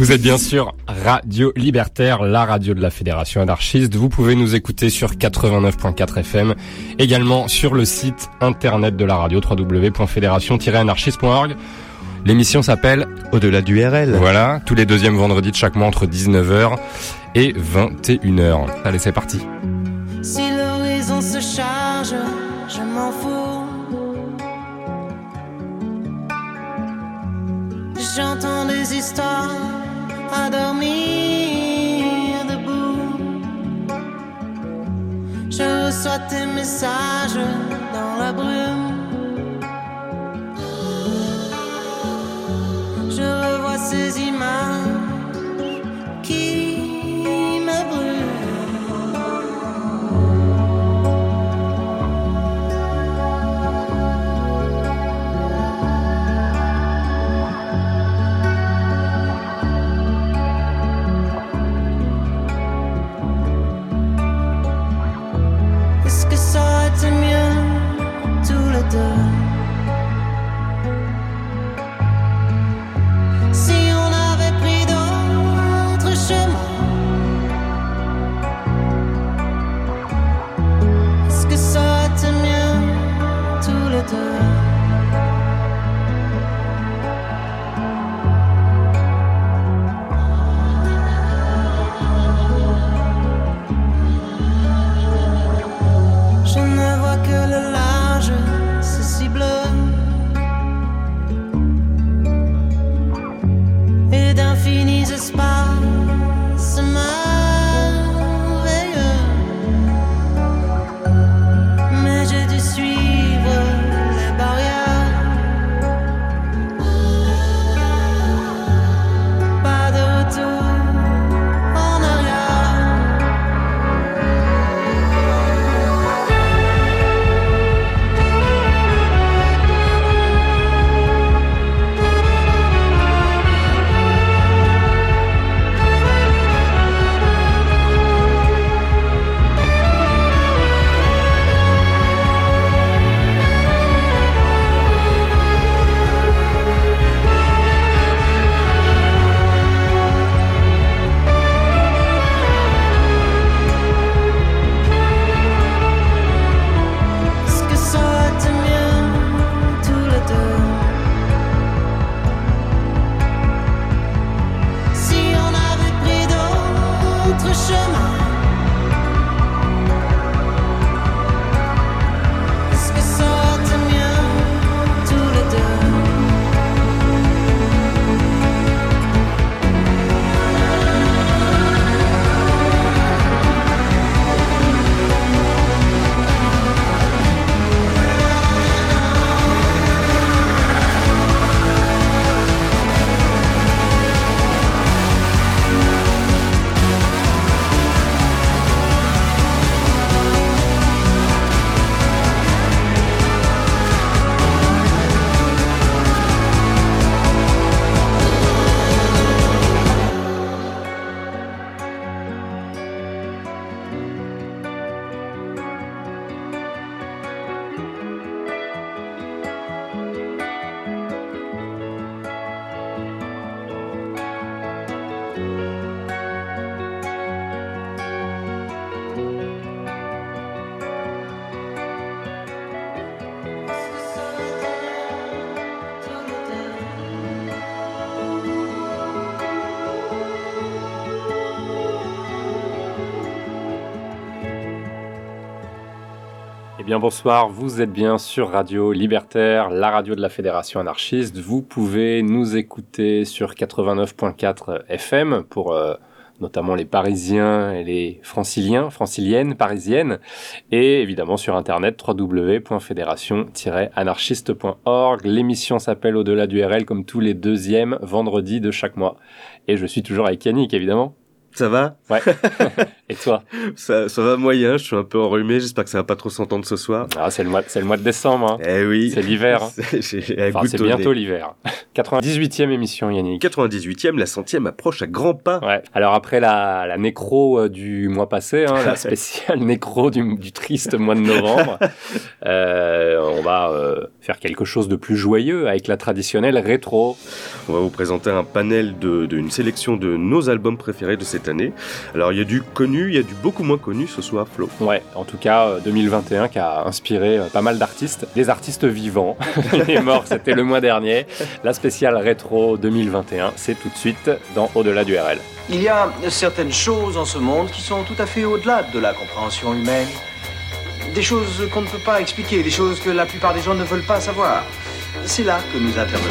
Vous êtes bien sûr Radio Libertaire, la radio de la Fédération anarchiste. Vous pouvez nous écouter sur 89.4 FM, également sur le site internet de la radio www.fédération-anarchiste.org. L'émission s'appelle Au-delà du RL. Voilà, tous les deuxièmes vendredis de chaque mois entre 19h et 21h. Allez, c'est parti. Si l'horizon se charge, je m'en fous. J'entends des histoires à dormir debout. Je reçois tes messages dans la brume. Je revois ces images Eh bien bonsoir, vous êtes bien sur Radio Libertaire, la radio de la Fédération anarchiste. Vous pouvez nous écouter sur 89.4 FM pour euh, notamment les Parisiens et les Franciliens, Franciliennes, Parisiennes, et évidemment sur internet www.fédération-anarchiste.org. L'émission s'appelle Au-delà du RL comme tous les deuxièmes vendredis de chaque mois. Et je suis toujours avec Yannick évidemment. Ça va Ouais. Et toi ça, ça va moyen, je suis un peu enrhumé, j'espère que ça va pas trop s'entendre ce soir. ah, C'est le, mois- c'est le mois de décembre. hein. Eh oui. C'est l'hiver. hein. C'est- Enfin, bientôt l'hiver. 98e émission, Yannick. 98e, la centième approche à grands pas. Ouais. Alors après la, la nécro euh, du mois passé, hein, la spéciale nécro du, du triste mois de novembre, euh, on va euh, faire quelque chose de plus joyeux avec la traditionnelle rétro. On va vous présenter un panel de- d'une sélection de nos albums préférés de cette année. Alors il y a du connu, il y a du beaucoup moins connu ce soir, Flo. Ouais, en tout cas euh, 2021 qui a inspiré euh, pas mal d'artistes, des artistes vivants. Il est mort, c'était le mois dernier. La spéciale rétro 2021, c'est tout de suite dans Au-delà du RL. Il y a certaines choses en ce monde qui sont tout à fait au-delà de la compréhension humaine. Des choses qu'on ne peut pas expliquer, des choses que la plupart des gens ne veulent pas savoir. C'est là que nous intervenons.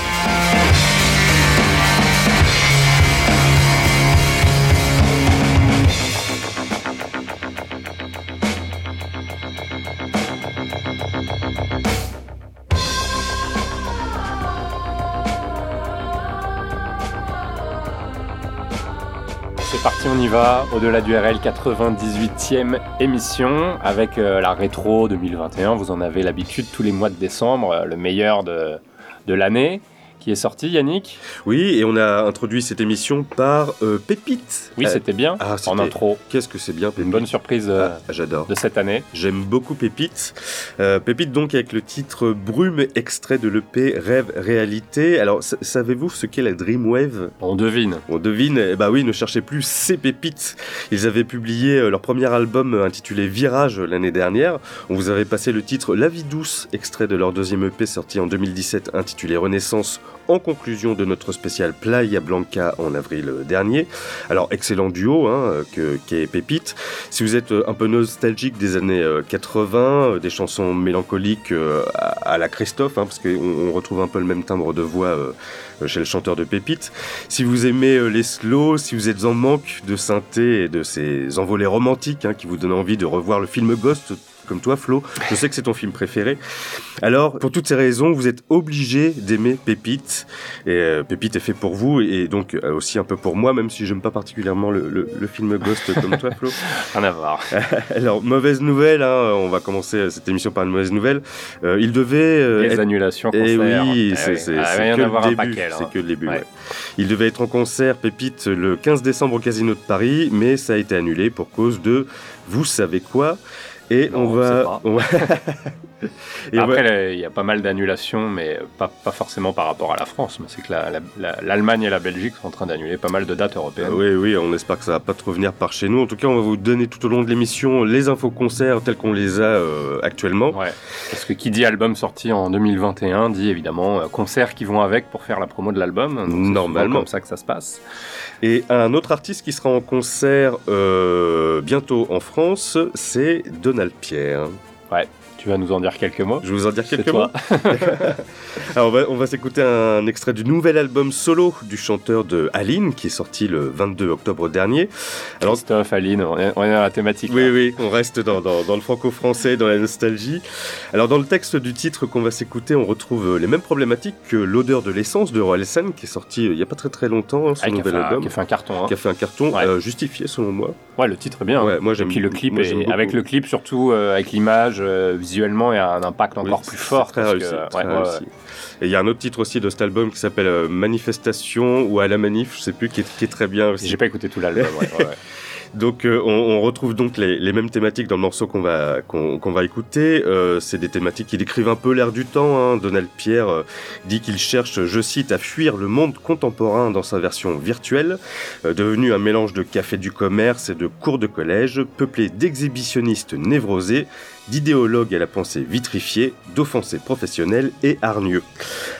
On y va. Au-delà du RL, 98e émission avec euh, la rétro 2021. Vous en avez l'habitude tous les mois de décembre, euh, le meilleur de, de l'année qui est sorti, Yannick. Oui, et on a introduit cette émission par euh, Pépite. Oui, Euh, c'était bien ah, en intro. Qu'est-ce que c'est bien, Pépite Une bonne surprise euh, Ah, J'adore. de cette année. J'aime beaucoup Pépite. Pépite donc avec le titre Brume extrait de l'EP Rêve Réalité. Alors sa- savez-vous ce qu'est la Dreamwave? On devine. On devine, eh bah oui, ne cherchez plus, c'est Pépites. Ils avaient publié leur premier album intitulé Virage l'année dernière. On vous avait passé le titre La vie douce, extrait de leur deuxième EP sorti en 2017 intitulé Renaissance en conclusion de notre spécial Playa Blanca en avril euh, dernier. Alors excellent duo hein, euh, que qu'est Pépite. Si vous êtes euh, un peu nostalgique des années euh, 80, euh, des chansons mélancoliques euh, à, la Christophe, hein, parce qu'on on retrouve un peu le même timbre de voix euh, euh, chez le chanteur de Pépite. Si vous aimez euh, les slows, si vous êtes en manque de synthé et de ces envolées romantiques hein, qui vous donnent envie de revoir le film Ghost, comme toi Flo, je sais que c'est ton film préféré. Alors, pour toutes ces raisons, vous êtes obligé d'aimer Pépite. Et euh, Pépite est fait pour vous et donc euh, aussi un peu pour moi, même si j'aime pas particulièrement le, le- le film Ghost comme toi Flo. À voir. Alors, mauvaise nouvelle, hein, on va commencer cette émission par une mauvaise nouvelle. Euh, il devait euh, Les être annulations et oui, Eh c'est oui. c'est- Ah, c'est rien que un. C'est que le début. Ouais. ouais. Il devait être en concert, Pépite, le 15 décembre au Casino de Paris, mais ça a été annulé pour cause de vous savez quoi? Et Non, on va. on Et Après, il y a pas mal d'annulations, mais pas, pas forcément par rapport à la France. Mais c'est que la- la- la- l'Allemagne et la Belgique sont en train d'annuler pas mal de dates européennes. Ah oui, oui, on espère que ça va pas trop venir par chez nous. En tout cas, on va vous donner tout au long de l'émission les infos concerts tels qu'on les a euh, actuellement. Ouais, parce que qui dit album sorti en 2021 dit évidemment euh, concerts qui vont avec pour faire la promo de l'album. Donc, c'est Normalement. comme ça que ça se passe. Et un autre artiste qui sera en concert euh, bientôt en France, c'est Donald Pierre. Tu vas nous en dire quelques mots. Je vais vous en dire quelques mots. Alors on va, on va s'écouter un extrait du nouvel album solo du chanteur de Aline qui est sorti le 22 octobre dernier. Alors Christophe, Aline, on est, on est dans la thématique. oui, là. oui, on reste dans, dans- dans le franco-français, dans la nostalgie. Alors dans le texte du titre qu'on va s'écouter, on retrouve les mêmes problématiques que l'odeur de l'essence de Roelsen qui est sorti euh, il y a pas très très longtemps, hein, son Ah, nouvel un, album. qui a fait un carton. hein. Qui a fait un carton Ouais. euh, justifié selon moi. Ouais, le titre est bien. hein. Ouais, moi Et puis le clip, moi, est- avec le clip surtout, euh, avec l'image, euh, visuellement, il y a un impact encore plus fort. Très parce réussi. que- très ouais, ouais, réussi. Et il y a un autre titre aussi de cet album qui s'appelle euh, Manifestation ou à la manif, je sais plus, qui est, qui est très bien aussi. J'ai pas écouté tout l'album. Donc euh, on, on retrouve donc les, les mêmes thématiques dans le morceau qu'on va qu'on va écouter. Euh, c'est des thématiques qui décrivent un peu l'air du temps. hein. Donald Pierre euh, dit qu'il cherche, je cite, à fuir le monde contemporain dans sa version virtuelle, devenu un mélange de café du commerce et de cours de collège, peuplé d'exhibitionnistes névrosés, d'idéologue à la pensée vitrifiée, d'offensé professionnel et hargneux.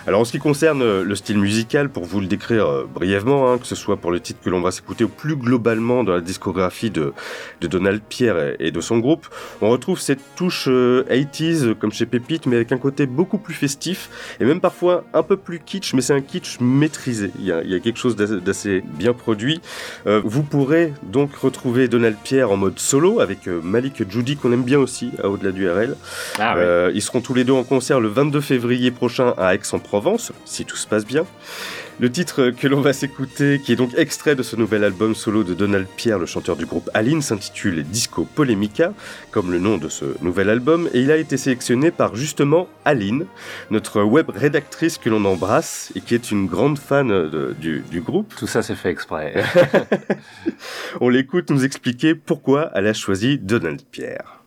Alors en ce qui concerne euh, le style musical, pour vous le décrire euh, brièvement, hein, que ce soit pour le titre que l'on va s'écouter ou plus globalement dans la discographie de, Donald Pierre et, de son groupe, on retrouve cette touche euh, 80s comme chez Pépite, mais avec un côté beaucoup plus festif et même parfois un peu plus kitsch, mais c'est un kitsch maîtrisé. Il y a, quelque chose d'assez- bien produit. Euh, vous pourrez donc retrouver Donald Pierre en mode solo avec euh, Malik Judy qu'on aime bien aussi à Au-delà du RL. Ah ouais. Euh, ils seront tous les deux en concert le 22 février prochain à Aix-en-Provence, si tout se passe bien. Le titre que l'on va s'écouter, qui est donc extrait de ce nouvel album solo de Donald Pierre, le chanteur du groupe Aline, s'intitule Disco Polemica, comme le nom de ce nouvel album, et il a été sélectionné par justement Aline, notre web rédactrice que l'on embrasse et qui est une grande fan de- du, du groupe. Tout ça c'est fait exprès. On l'écoute nous expliquer pourquoi elle a choisi Donald Pierre.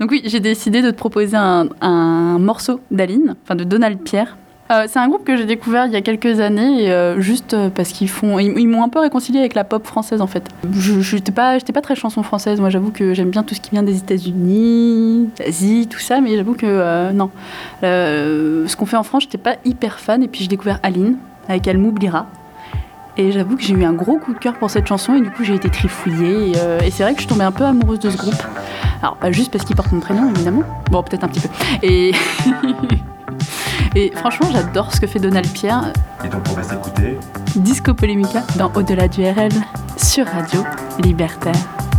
Donc oui, j'ai décidé de te proposer un, un morceau d'Aline, enfin de Donald Pierre. Euh, c'est un groupe que j'ai découvert il y a quelques années, euh, juste euh, parce qu'ils font, ils, m'ont un peu réconcilié avec la pop française en fait. Je j'étais pas, j'étais pas très chanson française. Moi, j'avoue que j'aime bien tout ce qui vient des États-Unis, d'Asie, tout ça, mais j'avoue que non. Ce qu'on fait en France, j'étais pas hyper fan, et puis j'ai découvert Aline avec Elle m'oubliera. Et j'avoue que j'ai eu un gros coup de cœur pour cette chanson, et du coup j'ai été trifouillée. Et, euh, et c'est vrai que je suis tombée un peu amoureuse de ce groupe. Alors, pas juste parce qu'il porte mon prénom, évidemment. Bon, peut-être un petit peu. Et, et franchement, j'adore ce que fait Donald Pierre. Et donc on va s'écouter Disco Polémica dans Au-delà du RL sur Radio Libertaire.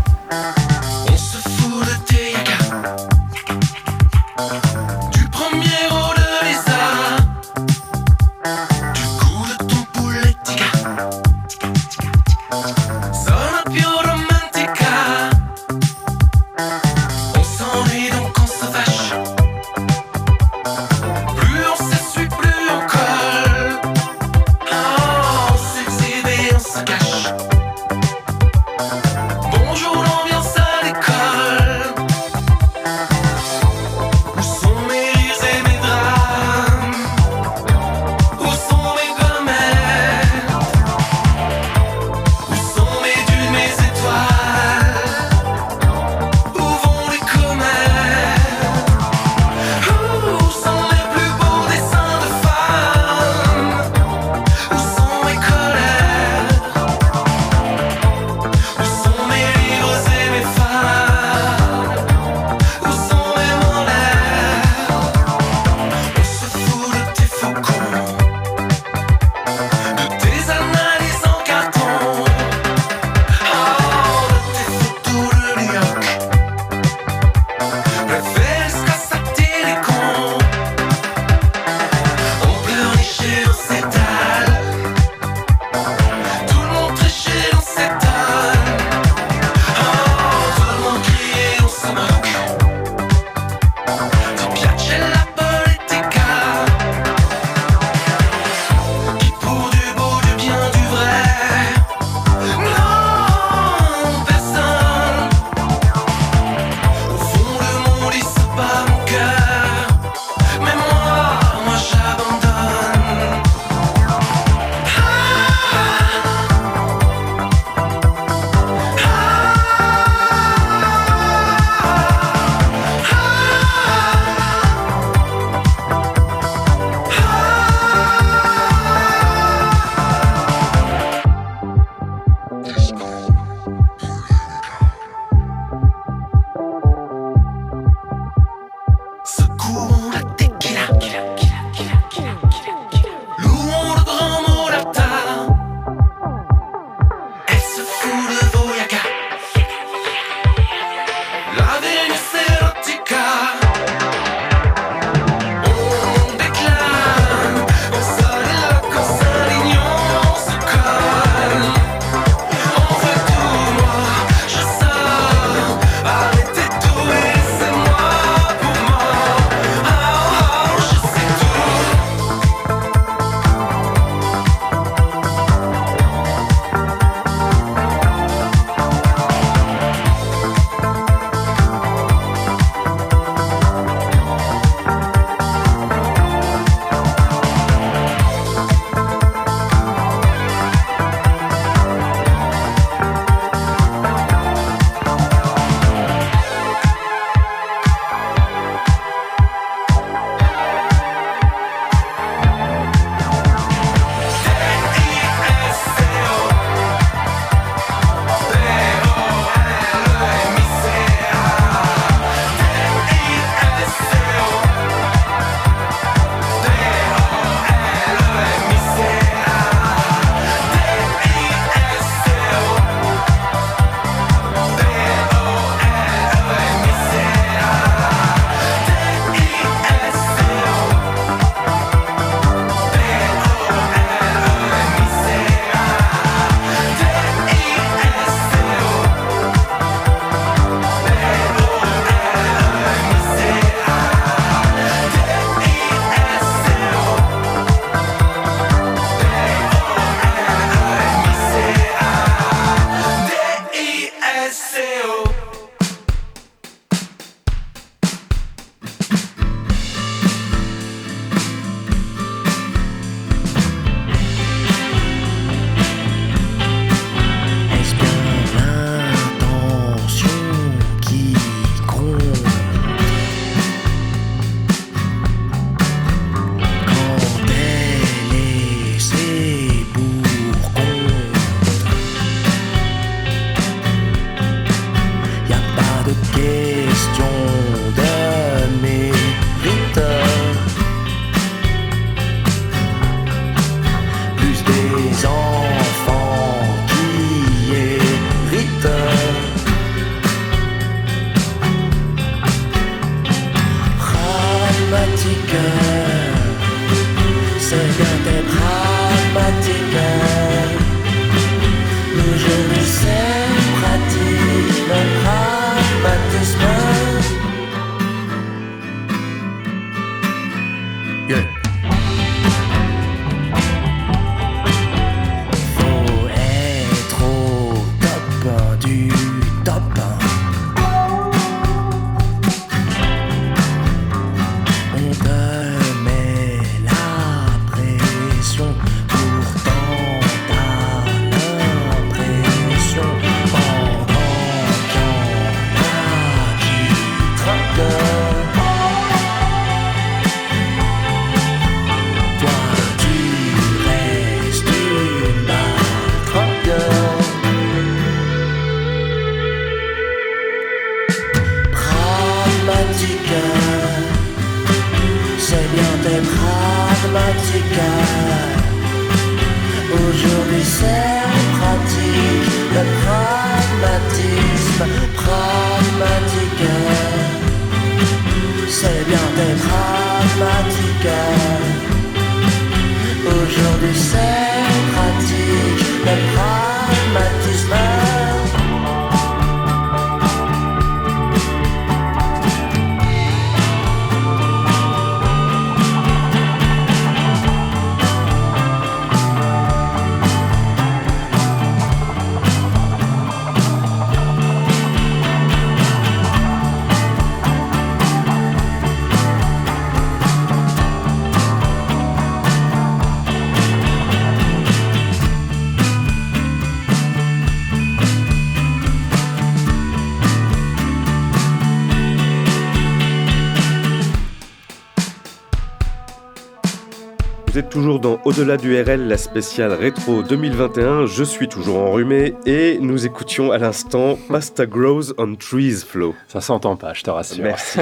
Au-delà du RL, la spéciale rétro 2021. Je suis toujours enrhumé et nous écoutions à l'instant Pasta Grows on Trees Flow. Ça s'entend pas, je te rassure. Merci.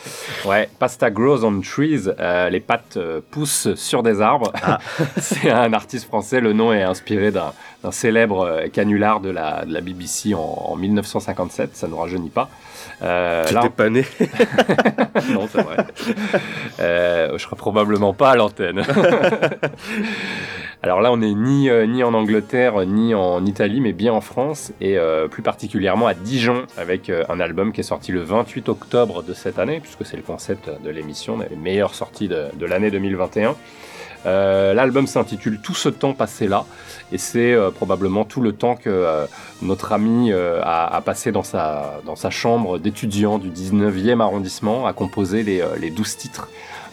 ouais, Pasta Grows on Trees, euh, les pattes euh, poussent sur des arbres. Ah. C'est un artiste français, le nom est inspiré d'un d'un célèbre euh, canular de la, de la BBC en, en 1957, ça ne rajeunit pas. Euh, là, T'étais pas né. non, c'est vrai. Euh, je serai probablement pas à l'antenne. Alors là, on n'est ni, euh, ni en Angleterre, ni en Italie, mais bien en France, et euh, plus particulièrement à Dijon, avec euh, un album qui est sorti le 28 octobre de cette année, puisque c'est le concept de l'émission, les meilleures sorties de, de l'année 2021. Euh, L'album s'intitule Tout ce temps passé là, et c'est euh, probablement tout le temps que euh, notre ami euh, a, a passé dans sa, dans sa chambre d'étudiant du 19e arrondissement à composer les, les 12 titres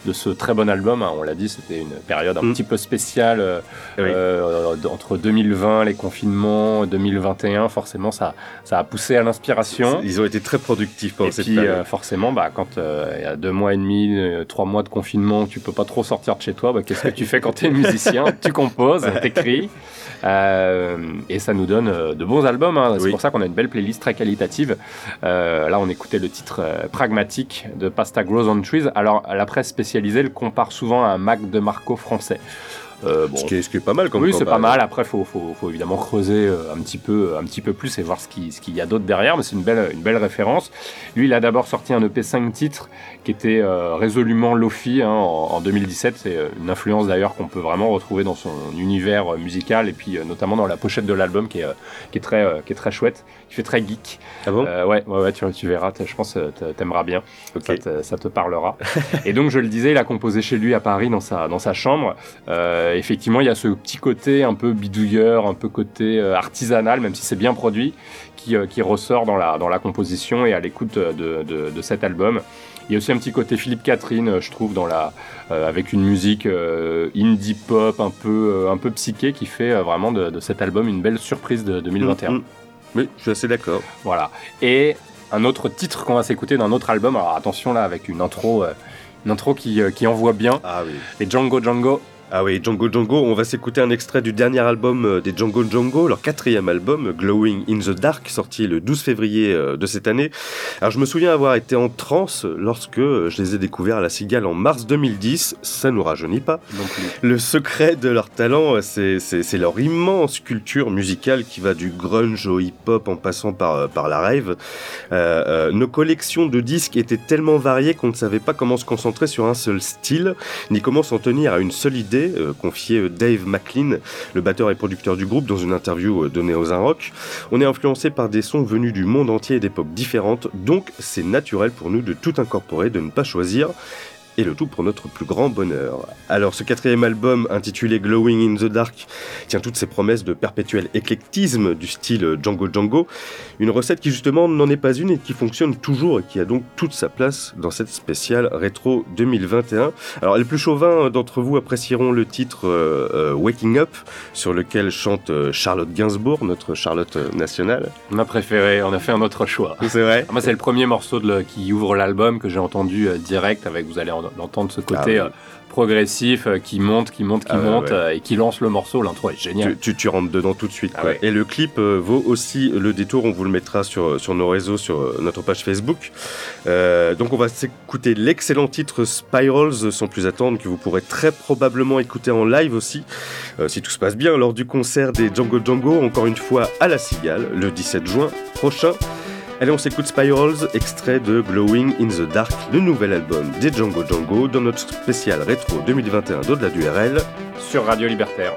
de ce très bon album. hein. On l'a dit, c'était une période un Mm. petit peu spéciale euh, Oui. euh, entre 2020, les confinements, 2021. Forcément, ça, ça a poussé à l'inspiration. Ils ont été très productifs pendant Et cette puis période. euh, forcément, bah, quand il y a deux mois et demi, trois mois de confinement, tu peux pas trop sortir de chez toi, bah, qu'est-ce que tu fais quand tu es musicien? Tu composes, t'écris, et ça nous donne euh, de bons albums. hein. C'est Oui. pour ça qu'on a une belle playlist très qualitative. Euh, là, on écoutait le titre euh, Pragmatique de Pasta Grows on Trees. Alors, la presse spécialisée le compare souvent à un Mac de Marco français. Euh, bon, ce, qui est, ce qui est pas mal comme oui, c'est pas mal. Après, faut, faut, faut évidemment creuser euh, un petit peu, un petit peu plus et voir ce qu'il ce y a d'autre derrière. Mais c'est une belle, une belle référence. Lui, il a d'abord sorti un EP 5 titres qui était euh, résolument lofi hein, en, en 2017. C'est euh, une influence d'ailleurs qu'on peut vraiment retrouver dans son univers musical et puis euh, notamment dans la pochette de l'album qui est, qui est très, qui est très chouette. Qui fait très geek. Ah bon? Ouais, ouais, ouais, tu, tu verras. Je pense que t'aimeras bien. Ok. Ça, te, ça te parlera. et donc, je le disais, il a composé chez lui à Paris dans sa, dans sa chambre. Euh, effectivement, il y a ce petit côté un peu bidouilleur, un peu côté euh, artisanal, même si c'est bien produit, qui, euh, qui ressort dans la, dans la composition et à l'écoute de, de, de cet album. Il y a aussi un petit côté Philippe Catherine, euh, je trouve, dans la, euh, avec une musique euh, indie pop un peu, euh, un peu psyché qui fait euh, vraiment de, de cet album une belle surprise de 2021. Mm, mm. Oui, je suis assez d'accord. Voilà. Et un autre titre qu'on va s'écouter d'un autre album. Alors attention là, avec une intro, euh, une intro qui, euh, qui envoie bien. Ah oui. Les Django Django Ah oui, Django Django, on va s'écouter un extrait du dernier album euh, des Django Django, leur quatrième album, Glowing in the Dark, sorti le 12 février euh, de cette année. Alors je me souviens avoir été en transe lorsque euh, je les ai découverts à la Cigale en mars 2010, ça nous rajeunit pas. Non plus. Le secret de leur talent, c'est- leur immense culture musicale qui va du grunge au hip-hop en passant par, par la rave. Euh, euh, nos collections de disques étaient tellement variées qu'on ne savait pas comment se concentrer sur un seul style, ni comment s'en tenir à une seule idée, euh, confiait euh, Dave McLean, le batteur et producteur du groupe, dans une interview euh, donnée aux Un. On est influencé par des sons venus du monde entier et d'époques différentes, donc c'est naturel pour nous de tout incorporer, de ne pas choisir et le tout pour notre plus grand bonheur. Alors ce quatrième album intitulé Glowing in the Dark tient toutes ses promesses de perpétuel éclectisme du style Django Django, une recette qui justement n'en est pas une et qui fonctionne toujours et qui a donc toute sa place dans cette spéciale rétro 2021. Alors les plus chauvins d'entre vous apprécieront le titre euh, euh, Waking Up sur lequel chante euh, Charlotte Gainsbourg, notre Charlotte nationale. On a préféré, on a fait un autre choix. C'est vrai Ah, Moi, c'est le premier morceau de le- qui ouvre l'album que j'ai entendu direct avec, vous allez en- entendre ce côté Ah oui. euh, progressif euh, qui monte, qui monte, qui Ah monte ouais. euh, et qui lance le morceau. L'intro est génial. Tu, tu, tu rentres dedans tout de suite. Ah quoi. ouais. Et le clip vaut aussi le détour. On vous le mettra sur, sur nos réseaux, sur notre page Facebook. Euh, donc on va s'écouter l'excellent titre Spirals, sans plus attendre, que vous pourrez très probablement écouter en live aussi, euh, si tout se passe bien, lors du concert des Django Django, encore une fois à la Cigale, le 17 juin prochain. Allez, on s'écoute Spirals, extrait de Glowing in the Dark, le nouvel album des Django Django, dans notre spécial rétro 2021 d'au-delà du RL. Sur Radio Libertaire.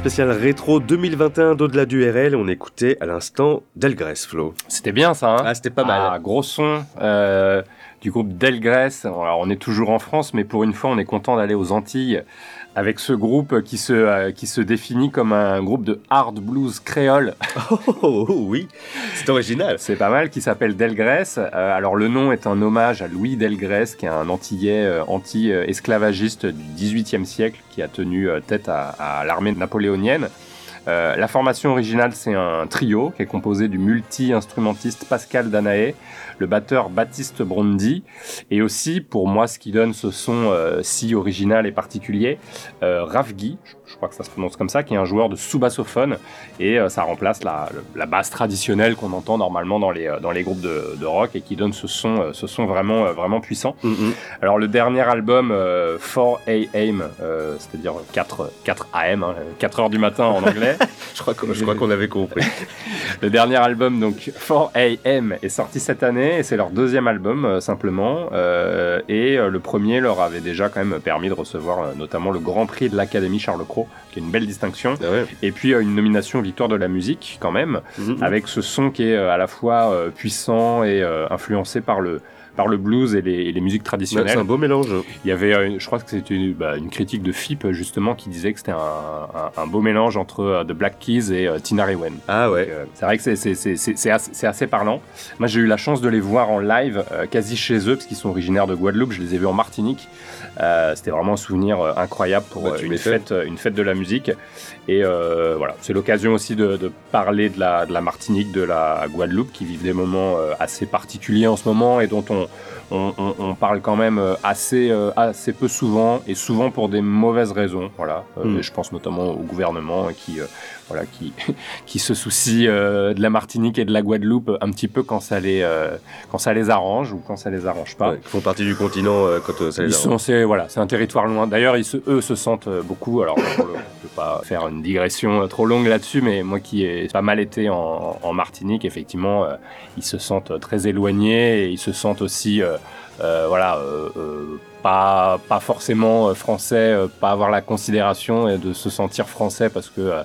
Spécial rétro 2021 d'au-delà du RL. On écoutait à l'instant Delgrès, Flo. C'était bien ça, hein? Ah, c'était pas mal. Ah, gros son euh, du groupe Delgrès. Alors, on est toujours en France, mais pour une fois, on est content d'aller aux Antilles avec ce groupe qui se, euh, qui se définit comme un groupe de hard blues créole. Oh, oh, oh, oui, c'est original. C'est pas mal, qui s'appelle Delgrès. Euh, alors le nom est un hommage à Louis Delgrès, qui est un antillais euh, anti-esclavagiste du XVIIIe siècle, qui a tenu tête à, à l'armée napoléonienne. La formation originale, c'est un trio qui est composé du multi-instrumentiste Pascal Danaé, le batteur Baptiste Brondi, et aussi, pour moi, ce qui donne ce son euh, si original et particulier, euh, Guy, je, je crois que ça se prononce comme ça, qui est un joueur de sous-bassophone, et euh, ça remplace la, basse traditionnelle qu'on entend normalement dans les, euh, dans les groupes de, de rock, et qui donne ce son, ce son vraiment, vraiment puissant. Mhm. Alors le dernier album, euh, 4AM, euh, c'est-à-dire 4, 4 AM, hein, 4 heures du matin en anglais, Je crois qu'on avait compris. le dernier album, donc 4AM, est sorti cette année et c'est leur deuxième album euh, simplement. Euh, et euh, le premier leur avait déjà quand même permis de recevoir notamment le Grand Prix de l'Académie Charles Cros, qui est une belle distinction. Ah ouais. Et puis une nomination Victoire de la musique quand même, Mhm. avec ce son qui est à la fois puissant et influencé par le par le blues et les, et les musiques Ouais, traditionnelles. C'est un beau mélange. Il y avait, euh, je crois que c'était une, bah, une critique de FIP justement qui disait que c'était un, un- un beau mélange entre euh, The Black Keys et euh, Tina Rewen. Ah ouais. C'est vrai que c'est- assez, parlant. Moi, j'ai eu la chance de les voir en live, quasi chez eux, parce qu'ils sont originaires de Guadeloupe. Je les ai vus en Martinique. Euh, C'était vraiment un souvenir euh, incroyable pour Bah, euh, une, fête, une fête de la musique. Et euh, voilà, c'est l'occasion aussi de, de parler de la, de la Martinique, de la Guadeloupe, qui vivent des moments assez particuliers en ce moment et dont on on, on- on parle quand même euh, assez, euh, assez peu souvent et souvent pour des mauvaises raisons. Voilà. Euh, Mm. et je pense notamment au gouvernement qui, euh, voilà, qui, qui se soucie euh, de la Martinique et de la Guadeloupe un petit peu quand ça les, euh, quand ça les arrange ou quand ça les arrange pas. Ouais, qui font partie du continent euh, quand ça les Ils arrange. sont, c'est voilà, c'est un territoire loin. D'ailleurs, ils se, eux se sentent beaucoup. Alors, on ne peut pas faire une digression trop longue là-dessus, mais moi qui ai pas mal été en, en Martinique, effectivement, euh, ils se sentent très éloignés et ils se sentent aussi, euh, voilà, euh, euh, pas pas forcément euh, français, euh, pas avoir la considération et de se sentir français parce que euh,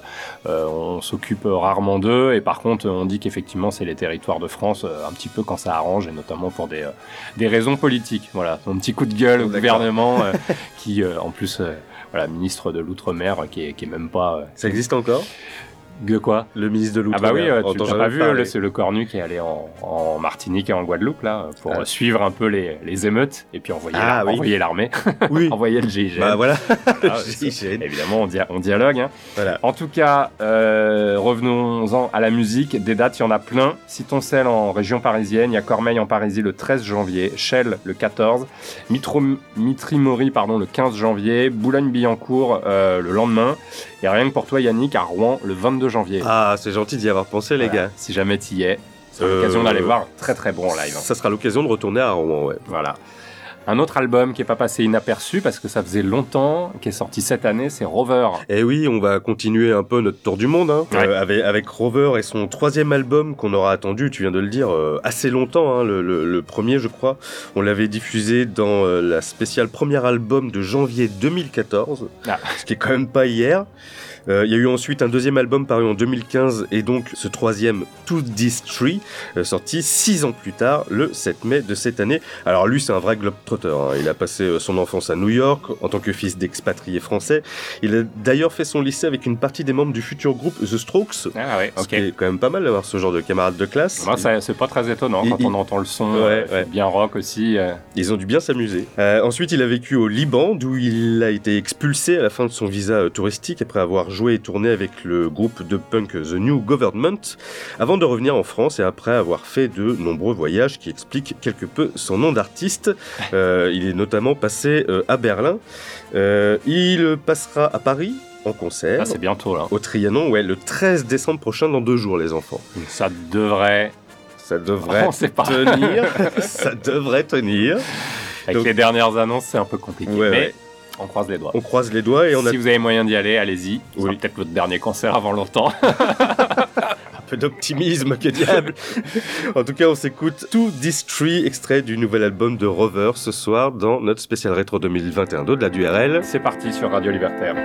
euh, on s'occupe rarement d'eux et par contre, on dit qu'effectivement, c'est les territoires de France euh, un petit peu quand ça arrange et notamment pour des euh, des raisons politiques. Voilà, un petit coup de gueule au gouvernement euh, qui, euh, en plus, euh, voilà, ministre de l'outre-mer, euh, qui est, qui est même pas. euh, Ça existe encore? De quoi Le ministre de Ah l'Outre-mer bah oui, euh, on tu pas vu, c'est le Cornu qui est allé en, en Martinique et en Guadeloupe là pour Ah. suivre un peu les, les émeutes et puis envoyer Ah la- oui. envoyer l'armée, Oui, envoyer le GIGN. bah voilà. Ah, ça, gêne. évidemment, on, dia- on dialogue. hein. Voilà. En tout cas, euh, revenons-en à la musique. Des dates, il y en a plein. Citons celle en région parisienne. Il y a Cormeil en Parisie le 13 janvier, Chelles le 14, Mitro, Mitry-Mory pardon, le 15 janvier, Boulogne-Billancourt euh, le lendemain. Et rien que pour toi, Yannick, à Rouen le 22 janvier. Ah, c'est gentil d'y avoir pensé, les Voilà. gars. Si jamais tu y es, c'est Euh, l'occasion d'aller voir. Très très bon en live. Ça sera l'occasion de retourner à Rouen, ouais. Voilà. Un autre album qui est pas passé inaperçu parce que ça faisait longtemps, qui est sorti cette année, c'est Rover. Et Eh oui, on va continuer un peu notre tour du monde hein, Ouais. euh, avec, avec Rover et son troisième album qu'on aura attendu, tu viens de le dire, euh, assez longtemps. hein, le, le- le premier, je crois, on l'avait diffusé dans euh, la spéciale premier album de janvier 2014, Ah. ce qui est quand même pas hier. Euh, Il y a eu ensuite un deuxième album paru en 2015 et donc ce troisième, To This Tree, euh, sorti six ans plus tard, le 7 mai de cette année. Alors lui, c'est un vrai globetrotter. hein. Il a passé euh, son enfance à New York en tant que fils d'expatriés français. Il a d'ailleurs fait son lycée avec une partie des membres du futur groupe The Strokes. Ah ouais, ok. qui est quand même pas mal d'avoir ce genre de camarades de classe. Moi, c'est pas très étonnant Il- quand il- on entend le son, Ouais, ouais. bien rock aussi. Ils ont dû bien s'amuser. Ensuite, il a vécu au Liban, d'où il a été expulsé à la fin de son visa touristique après avoir joué et tourné avec le groupe de punk The New Government, avant de revenir en France et après avoir fait de nombreux voyages qui expliquent quelque peu son nom d'artiste. Euh, il est notamment passé euh, à Berlin. Euh, il passera à Paris en concert. Ah, c'est bientôt là. au Trianon, ouais, le 13 décembre prochain, dans deux jours, les enfants. Ça devrait. Ça devrait tenir. ça devrait tenir. Avec Donc- les dernières annonces, c'est un peu compliqué. Ouais, mais ouais. On croise les doigts. On croise les doigts et on a Si vous avez moyen d'y aller, allez-y. Ce sera Oui. peut-être votre dernier concert avant longtemps. un peu d'optimisme, que diable. en tout cas, on s'écoute To This Tree, extrait du nouvel album de Rover ce soir dans notre spécial rétro 2021 de la DURL. c'est parti sur Radio Libertaire.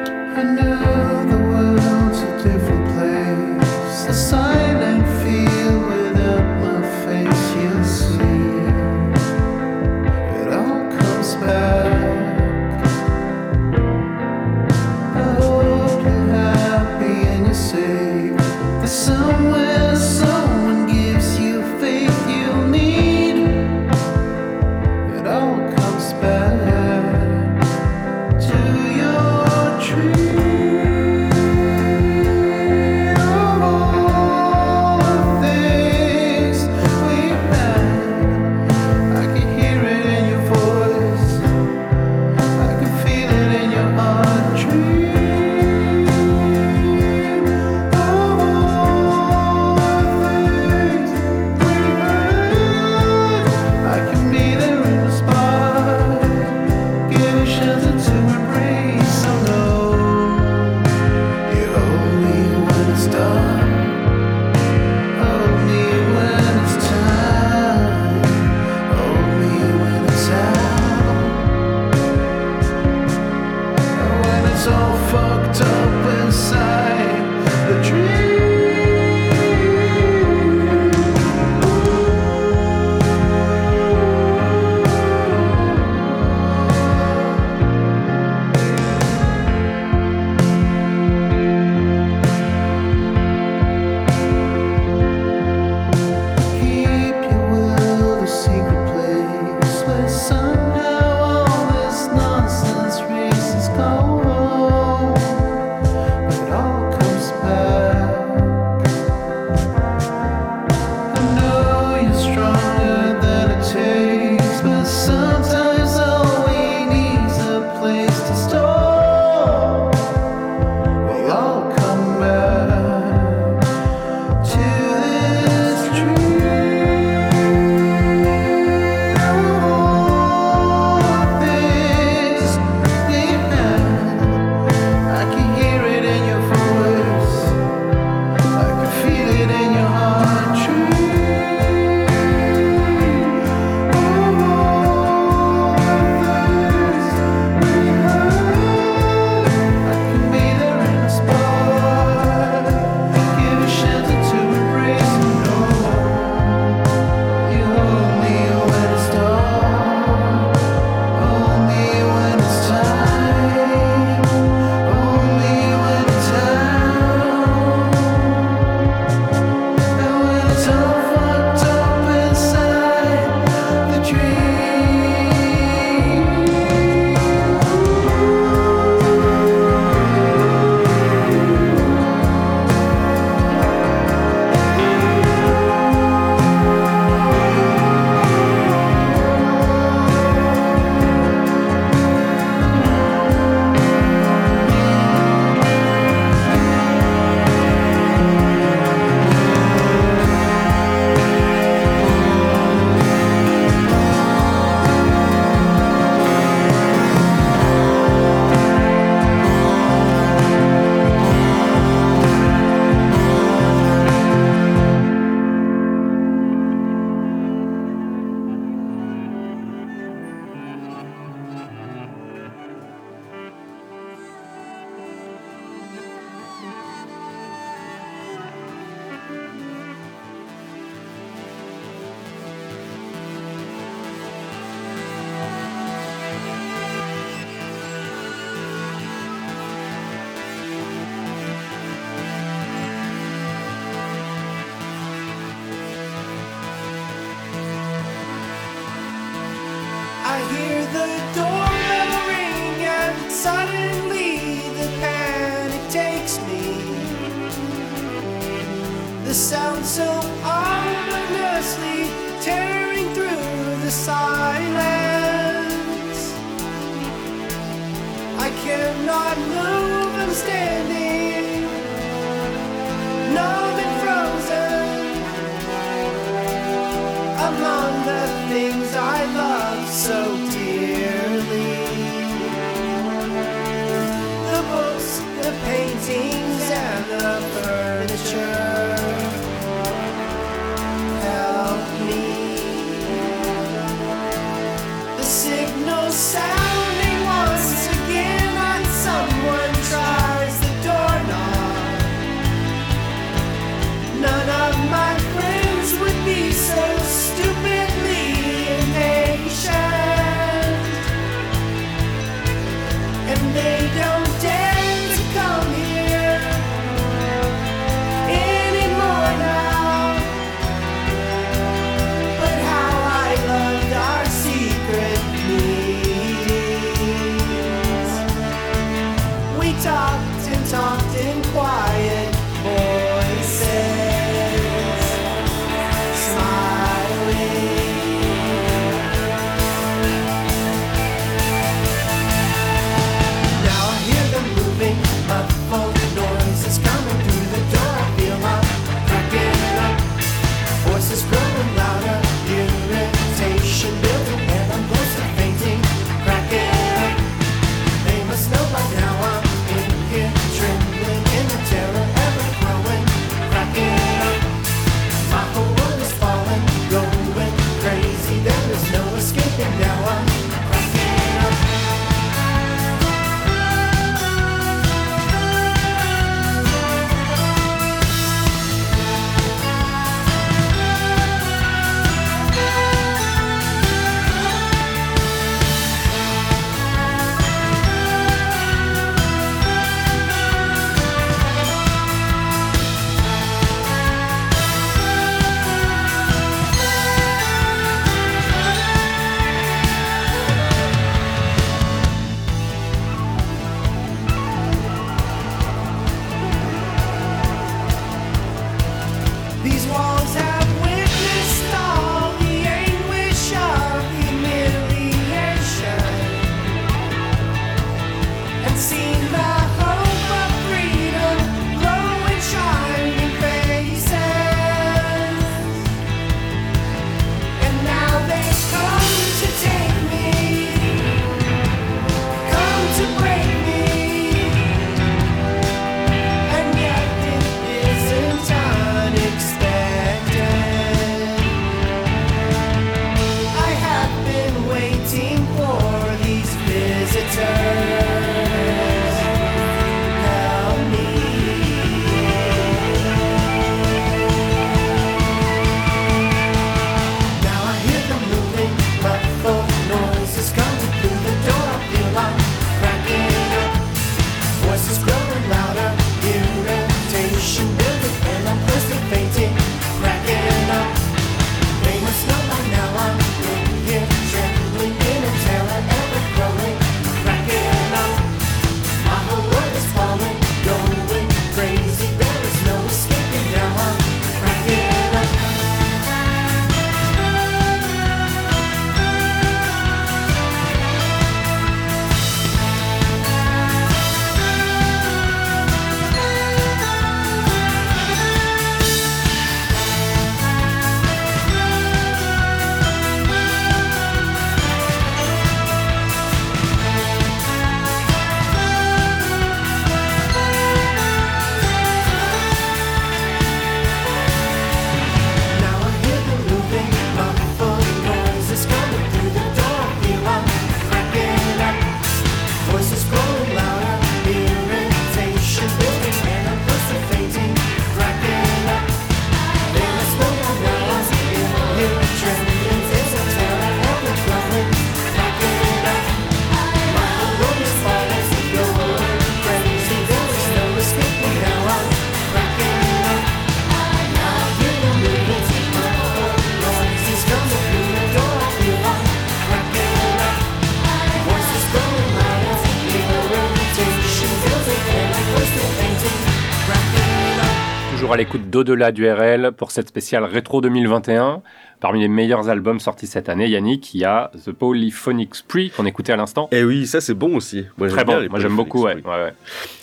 d'Au-delà du RL pour cette spéciale rétro 2021. Parmi les meilleurs albums sortis cette année, Yannick, il y a The Polyphonic Spree qu'on écoutait à l'instant. Et oui, ça c'est bon aussi. Moi, Très bon, moi j'aime beaucoup, ouais. Spree. ouais, ouais.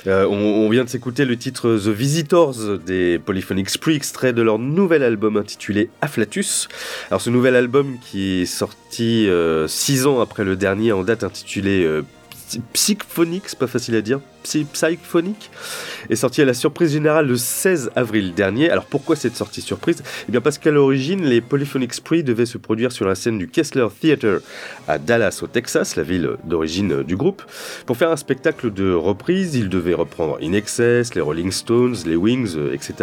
Euh, on, on vient de s'écouter le titre The Visitors des Polyphonic Spree, extrait de leur nouvel album intitulé Afflatus. Alors ce nouvel album qui est sorti euh, six ans après le dernier en date intitulé euh, c'est pas facile à dire, Psy- Psychphonic, est sorti à la surprise générale le 16 avril dernier. Alors pourquoi cette sortie surprise? Eh bien parce qu'à l'origine, les Polyphonic Spree devaient se produire sur la scène du Kessler Theater à Dallas au Texas, la ville d'origine du groupe. Pour faire un spectacle de reprise, ils devaient reprendre In Excess, les Rolling Stones, les Wings, euh, etc.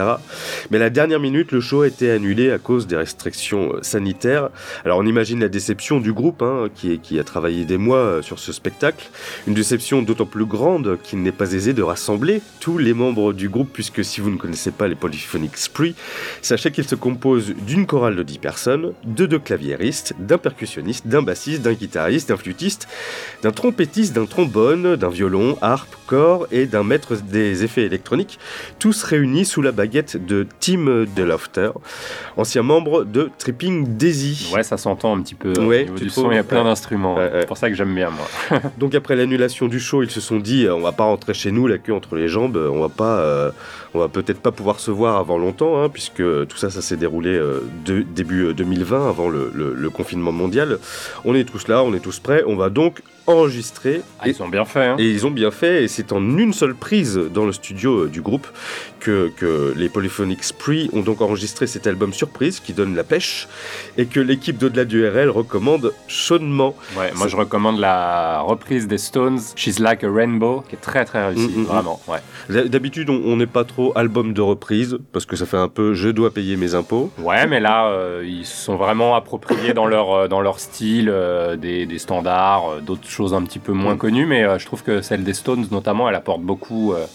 Mais à la dernière minute, le show a été annulé à cause des restrictions euh, sanitaires. Alors on imagine la déception du groupe, hein, qui, qui a travaillé des mois euh, sur ce spectacle. Une déception d'autant plus grande qu'il n'est pas aisé de rassembler tous les membres du groupe, puisque si vous ne connaissez pas les Polyphonic Spree, sachez qu'ils se composent d'une chorale de 10 personnes, de deux claviéristes, d'un percussionniste, d'un bassiste, d'un guitariste, d'un flûtiste, d'un trompettiste, d'un trombone, d'un violon, harpe, corps et d'un maître des effets électroniques, tous réunis sous la baguette de Tim DeLofter, ancien membre de Tripping Daisy. Ouais, ça s'entend un petit peu. euh, Ouais, au du son, il y a plein d'instruments. Ouais, ouais. C'est pour ça que j'aime bien, moi. Donc après l'annulation du show, ils se sont dit euh, on va pas rentrer chez nous la queue entre les jambes, euh, on va pas, euh, on va peut-être pas pouvoir se voir avant longtemps, hein, puisque tout ça, ça s'est déroulé euh, de- début euh, 2020, avant le- le confinement mondial. On est tous là, on est tous prêts, on va donc enregistrer. Ah, et, ils ont bien fait, hein. et ils ont bien fait, et c'est en une seule prise dans le studio euh, du groupe que, que les Polyphonic Spree ont donc enregistré cet album surprise qui donne la pêche, et que l'équipe d'au-delà du RL recommande chaudement. Ouais, moi je recommande la reprise des Stones, She's Like a Rainbow, qui est très très réussie, Mm, mm, mm. vraiment. Ouais. D'habitude, on n'est pas trop album de reprise, parce que ça fait un peu je dois payer mes impôts. Ouais, mais là, euh, ils se sont vraiment appropriés dans leur, euh, dans leur style des, des standards, d'autres choses un petit peu moins Mm. connues, mais euh, je trouve que celle des Stones, notamment, elle apporte beaucoup euh,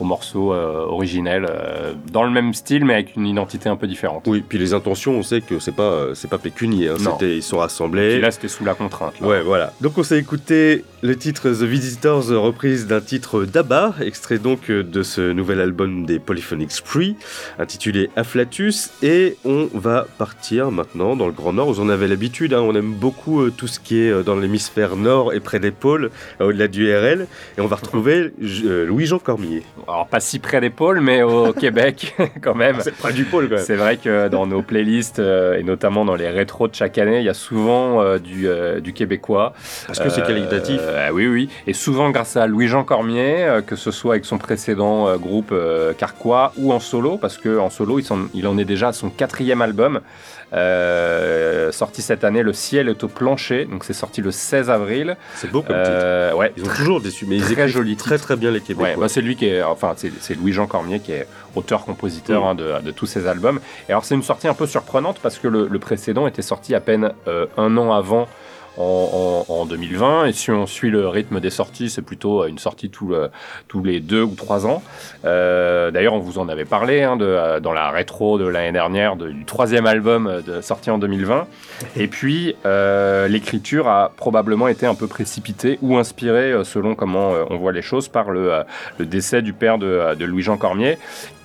au morceau euh, originel, euh, dans le même style, mais avec une identité un peu différente. Oui, puis les intentions, on sait que c'est pas, euh, c'est pas pécunier. hein, c'était- ils sont Et rassemblés. puis là, c'était sous la contrainte. là. Ouais, voilà. Donc on s'est écouté le titre The Visitors, reprise d'un titre d'Abba, extrait donc de ce nouvel album des Polyphonic Spree, intitulé Afflatus, et on va partir maintenant dans le Grand Nord. Vous en avez l'habitude, hein, on aime beaucoup euh, tout ce qui est euh, dans l'hémisphère nord et près des pôles, euh, au-delà du RL, et on va retrouver Louis-Jean Cormier. Alors, pas si près des pôles, mais au Québec, quand même. C'est près du pôle quand même. C'est vrai que dans nos playlists, euh, et notamment dans les rétros de chaque année, il y a souvent euh, du, euh, du québécois. Parce que c'est Euh, qualitatif. oui, oui. Et souvent grâce à Louis-Jean Cormier, que ce soit avec son précédent groupe Carquois ou en solo, parce qu'en solo, il, en est déjà à son quatrième album. sorti cette année, Le ciel est au plancher, donc c'est sorti le 16 avril. C'est beau comme titre. Ouais, Ils ont toujours déçu, mais ils écrivent joli très très bien les Ouais, Québécois. bah, c'est lui qui est, enfin c'est, Louis-Jean Cormier qui est auteur-compositeur Mm. hein, de, de tous ces albums. Et alors c'est une sortie un peu surprenante parce que le, le précédent était sorti à peine euh, un an avant. En, en- en 2020 et si on suit le rythme des sorties c'est plutôt une sortie tous les deux ou trois ans. Euh, d'ailleurs on vous en avait parlé hein, euh, dans la rétro de l'année dernière de- du troisième album euh, sorti en 2020 et puis l'écriture a probablement été un peu précipitée ou inspirée selon comment on voit les choses par le, décès du père de, Louis-Jean Cormier,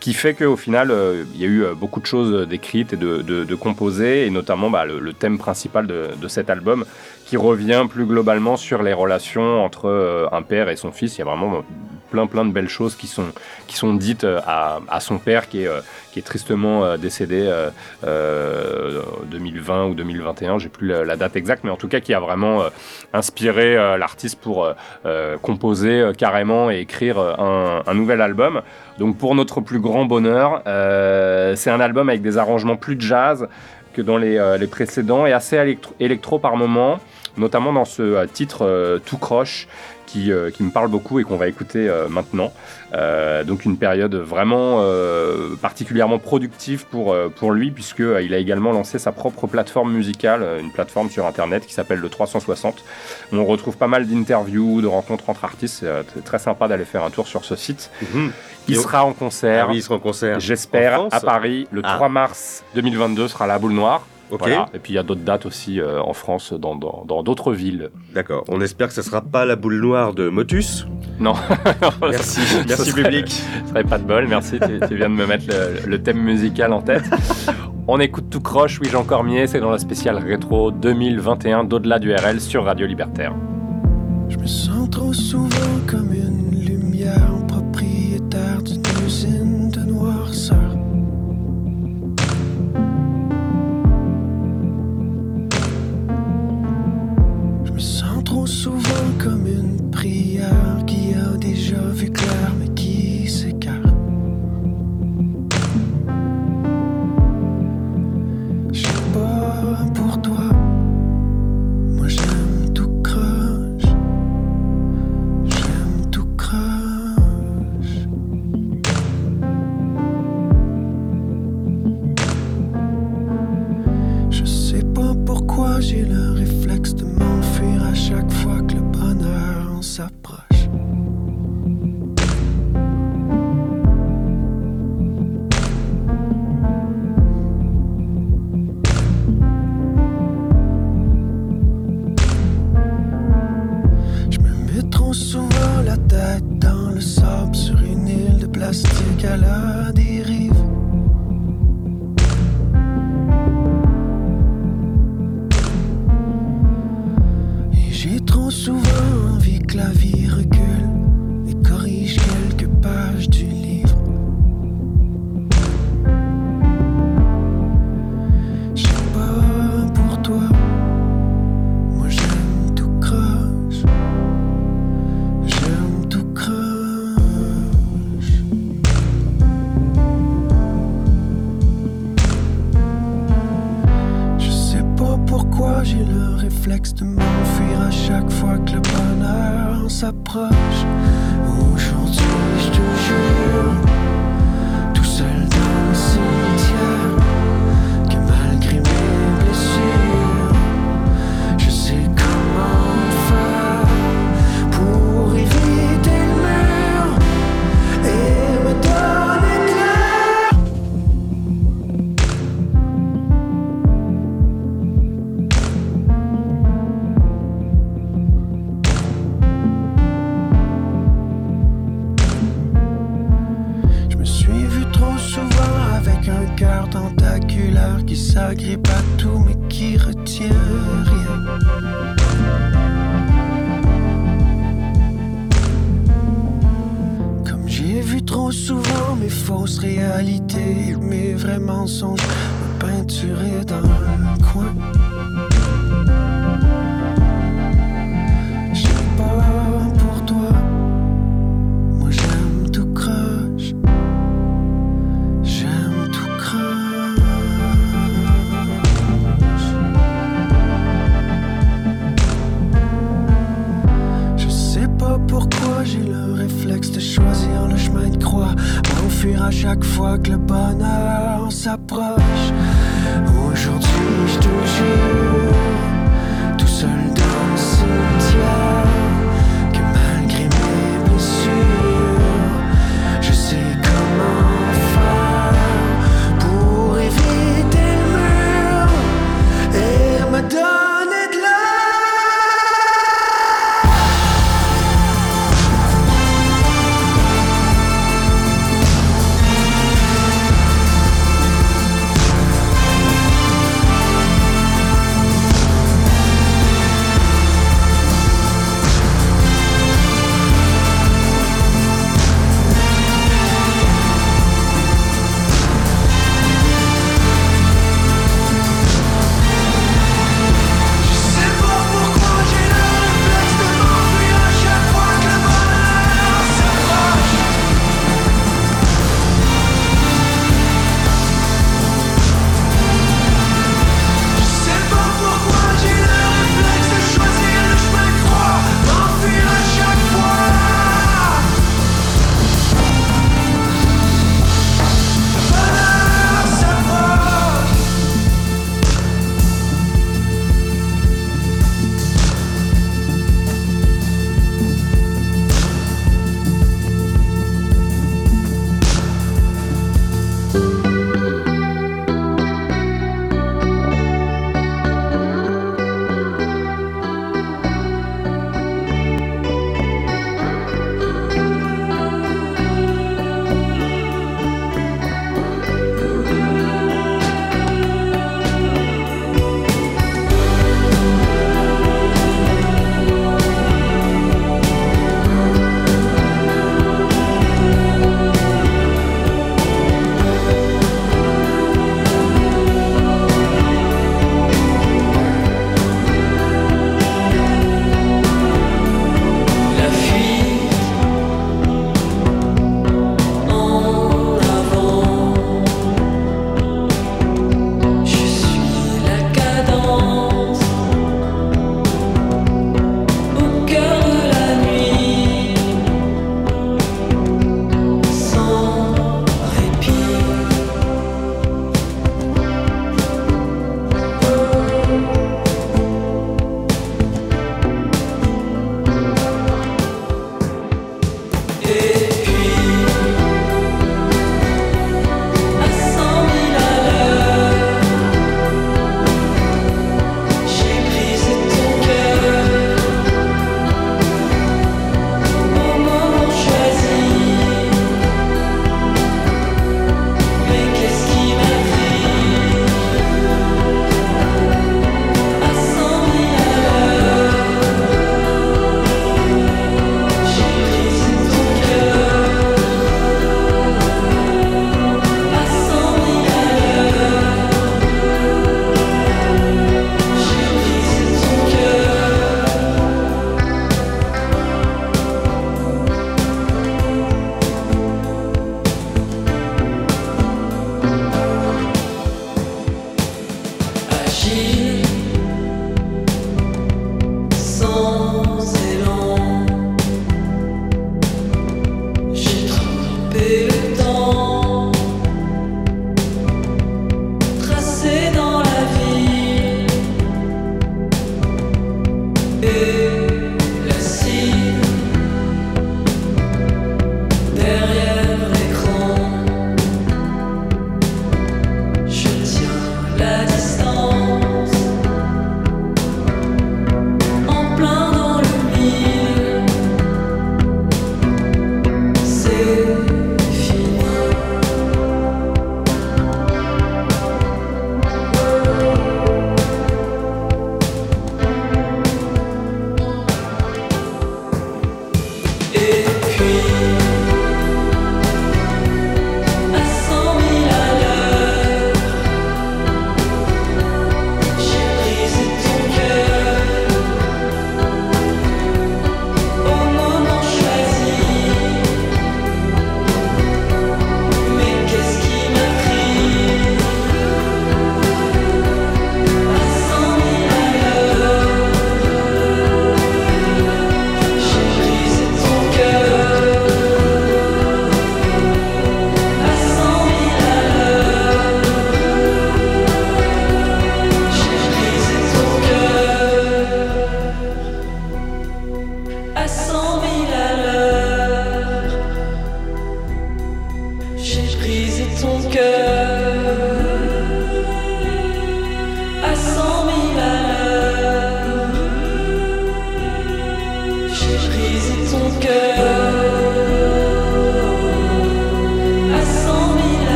qui fait qu'au final, il y a eu beaucoup de choses décrites et de, composées, et notamment bah, le, thème principal de cet album, qui revient plus globalement sur les relations entre euh, un père et son fils. Il y a vraiment plein plein de belles choses qui sont, qui sont dites euh, à, à son père, qui est, euh, qui est tristement décédé euh, euh, 2020 ou 2021, j'ai plus la, date exacte, mais en tout cas qui a vraiment inspiré l'artiste pour composer carrément et écrire un, un nouvel album. Donc pour notre plus grand bonheur, euh, c'est un album avec des arrangements plus jazz que dans les, les précédents et assez électro, électro par moment, notamment dans ce euh, titre euh, Tout croche qui, euh, qui me parle beaucoup et qu'on va écouter euh, maintenant. Euh, donc une période vraiment particulièrement productive pour, pour lui puisqu'il a également lancé sa propre plateforme musicale, une plateforme sur internet qui s'appelle le 360. où On retrouve pas mal d'interviews, de rencontres entre artistes. C'est très sympa d'aller faire un tour sur ce site. Mhm. Il Et on- sera en concert, Ah oui, ils seront en concert. j'espère, à Paris le Ah. 3 mars 2022 sera la boule noire. Et puis il y a d'autres dates aussi euh, en France, dans d'autres villes. D'accord. On espère que ce ne sera pas la boule noire de Motus. Non. merci, merci public. Ce serait pas de bol, merci. tu, viens de me mettre le, le thème musical en tête. On écoute tout croche, oui Jean Cormier, c'est dans la spéciale rétro 2021 d'au-delà du RL sur Radio Libertaire. Je me sens trop souvent comme une lumière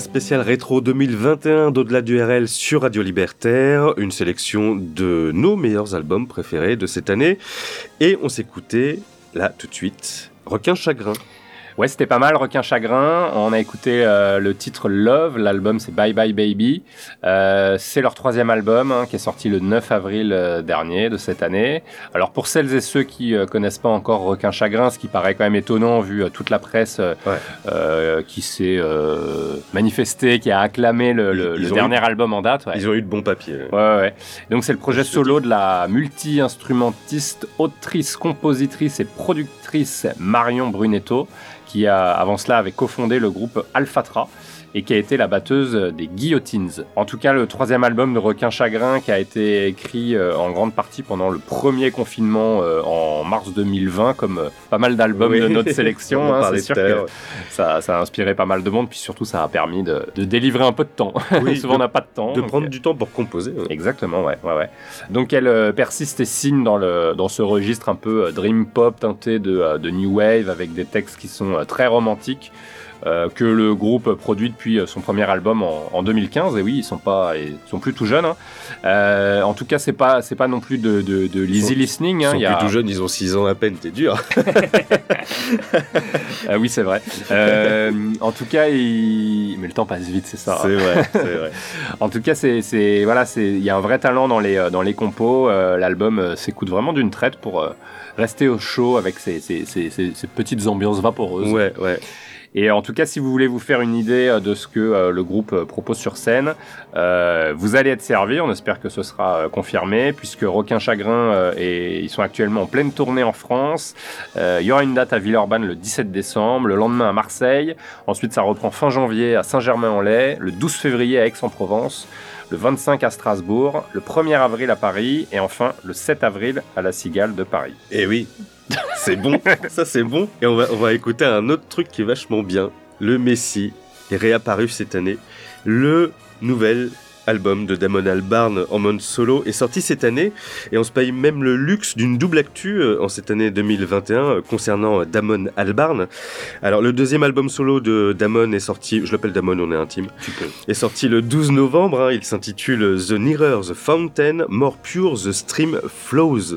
spéciale rétro 2021 d'au-delà du RL sur Radio Libertaire, une sélection de nos meilleurs albums préférés de cette année. Et on s'écoutait là tout de suite Requin Chagrin. Ouais, c'était pas mal, Requin Chagrin. On a écouté euh, le titre Love, l'album c'est Bye Bye Baby. Euh, c'est leur troisième album hein, qui est sorti le 9 avril euh, dernier de cette année. Alors pour celles et ceux qui connaissent pas encore Requin Chagrin, ce qui paraît quand même étonnant vu toute la presse Ouais. qui s'est manifestée, qui a acclamé le, dernier eu- album en date. ouais. Ils ont eu de bons papiers. Ouais, ouais, ouais. Donc c'est le projet solo de la multi-instrumentiste, autrice, compositrice et productrice Marion Brunetto, qui a, avant cela avait cofondé le groupe Alphatra et qui a été la batteuse des Guillotines. En tout cas, le troisième album de Requin Chagrin qui a été écrit euh, en grande partie pendant le premier confinement euh, en mars 2020, comme euh, pas mal d'albums Oui. de notre sélection. Hein, c'est sûr que ça, ça a inspiré pas mal de monde, puis surtout ça a permis de, de délivrer un peu de temps. Oui, Souvent de- on n'a pas de temps. De donc, prendre du temps pour composer. ouais. Exactement, ouais, ouais, ouais. Donc elle persiste et signe dans, le, dans ce registre un peu dream pop teinté de, de new wave avec des textes qui sont très romantiques. Euh, que le groupe produit depuis son premier album en, en 2015 et oui ils sont pas ils sont plus tout jeunes hein. Euh, en tout cas c'est pas c'est pas non plus de, de, de l'easy listening Ils hein. sont Il y a- plus tout jeunes, ils ont 6 ans à peine, t'es dur. Ah oui c'est vrai Euh, en tout cas il... mais le temps passe vite c'est ça hein. C'est vrai, c'est vrai. En tout cas, c'est, c'est voilà, c'est il y a un vrai talent dans les dans les compos. Euh, l'album s'écoute vraiment d'une traite pour euh, rester au chaud avec ces, ces, ces, ces- ces petites ambiances vaporeuses. Ouais, ouais. Et en tout cas, si vous voulez vous faire une idée euh, de ce que euh, le groupe euh, propose sur scène, vous allez être servi. On espère que ce sera confirmé, puisque Requin Chagrin et ils sont actuellement en pleine tournée en France. Il y aura une date à Villeurbanne le 17 décembre, le lendemain à Marseille. Ensuite, ça reprend fin janvier à Saint-Germain-en-Laye, le 12 février à Aix-en-Provence, le 25 à Strasbourg, le 1er avril à Paris et enfin le 7 avril à la Cigale de Paris. Et Eh oui, c'est bon, ça c'est bon. Et on va, on va écouter un autre truc qui est vachement bien. Le Messi est réapparu cette année. Le nouvel album de Damon Albarn en mode solo est sorti cette année et on se paye même le luxe d'une double actu euh, en cette année 2021 euh, concernant euh, Damon Albarn. Alors le deuxième album solo de Damon est sorti, je l'appelle Damon, on est intime, est sorti le 12 novembre. hein. il s'intitule The Nearer the Fountain, More Pure the Stream Flows.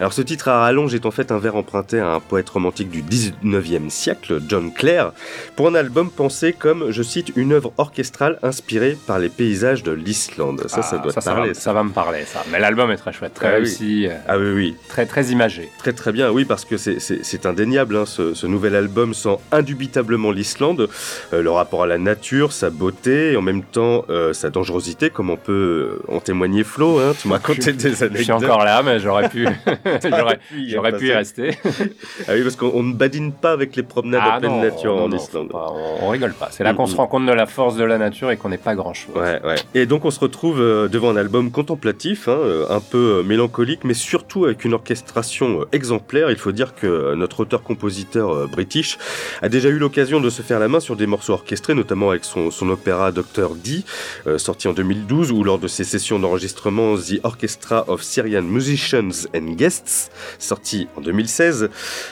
Alors ce titre à rallonge est en fait un vers emprunté à un poète romantique du 19e siècle, John Clare, pour un album pensé comme, je cite, une œuvre orchestrale inspirée par les paysages de l'Islande. Ça, ça Ah, doit te ça, parler. va, ça va me parler, ça. Mais l'album est très chouette, très Ah réussi, euh, Ah oui, oui, très très imagé. très très bien, oui, parce que c'est- indéniable, hein, ce, ce nouvel album sent indubitablement l'Islande, euh, le rapport à la nature, sa beauté, et en même temps euh, sa dangerosité, comme on peut en témoigner Flo, hein, tu m'as raconté des Je anecdotes. suis encore là, mais j'aurais pu, j'aurais, pu y j'aurais pu y passer. rester. Ah oui, parce qu'on on ne badine pas avec les promenades en pleine nature non, en non, Islande. pas, on, on rigole pas. C'est là qu'on Mm, se mm. rend compte de la force de la nature et qu'on n'est pas grand chose. Ouais, ouais. Et donc on se retrouve euh, devant un album contemplatif, hein, euh, un peu euh, mélancolique, mais surtout avec une orchestration exemplaire. Il faut dire que notre auteur-compositeur british a déjà eu l'occasion de se faire la main sur des morceaux orchestrés, notamment avec son, son opéra Dr. D, euh, sorti en 2012, ou lors de ses sessions d'enregistrement The Orchestra of Syrian Musicians and Guests, sorti en 2016.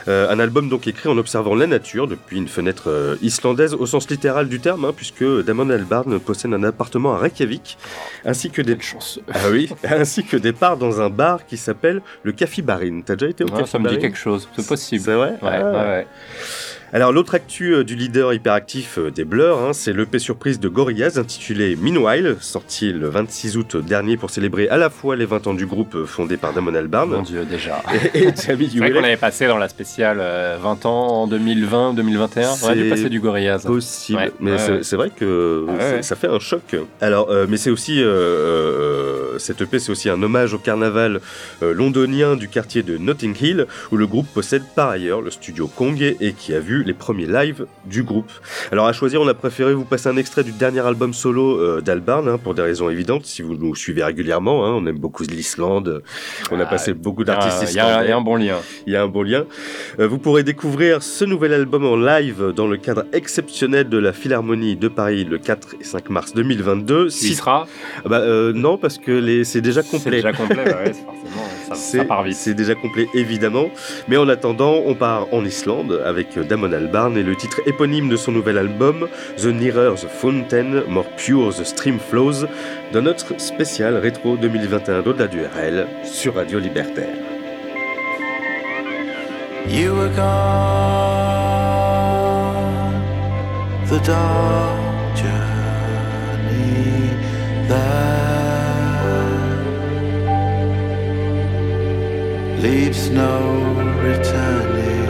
Euh, un album donc écrit en observant la nature depuis une fenêtre euh, islandaise au sens littéral du terme, hein, puisque Damon Albarn possède un appartement à Reykjavik, ainsi que des chance. ah oui, ainsi que des parts dans un bar qui s'appelle le Café Barin. T'as déjà été au Ouais, Café ça me dit quelque chose, c'est possible. C'est vrai Ouais, Ah. ouais, ouais. Alors l'autre actu euh, du leader hyperactif euh, des Blur, hein, c'est l'EP surprise de Gorillaz intitulé Meanwhile, sorti le 26 août dernier pour célébrer à la fois les 20 ans du groupe euh, fondé par Damon Mon Albarn dieu, déjà. et, et Jamie C'est vrai qu'on avait passé dans la spéciale euh, 20 ans en 2020, 2021. On a C'est passer du Gorillaz. Possible, Ouais, mais ouais, c'est ouais. vrai que Ah ouais, ouais. ça fait un choc. Alors, euh, mais c'est aussi euh, cette EP, c'est aussi un hommage au carnaval londonien du quartier de Notting Hill, où le groupe possède par ailleurs le studio Kong et qui a vu les premiers lives du groupe. Alors à choisir, on a préféré vous passer un extrait du dernier album solo euh, d'Albarn hein, pour des raisons évidentes. Si vous nous suivez régulièrement, hein, on aime beaucoup l'Islande, on a Ah, passé beaucoup d'artistes il y, a un- il y islandais. a un bon lien. Il y a un bon lien. Euh, vous pourrez découvrir ce nouvel album en live dans le cadre exceptionnel de la Philharmonie de Paris le 4 et 5 mars 2022. Il Si- sera. Ah bah, euh, non, parce que les... c'est déjà C'est complet. déjà complet, bah ouais, c'est forcément. Ça, C'est ça part vite. c'est déjà complet évidemment, mais en attendant, on part en Islande avec Damon Albarn et le titre éponyme de son nouvel album, The Nearer the Fountain, More Pure the Stream Flows, dans notre spécial rétro 2021 d'au-delà du RL sur Radio Libertaire. You were gone, the dark journey that leaves no returning.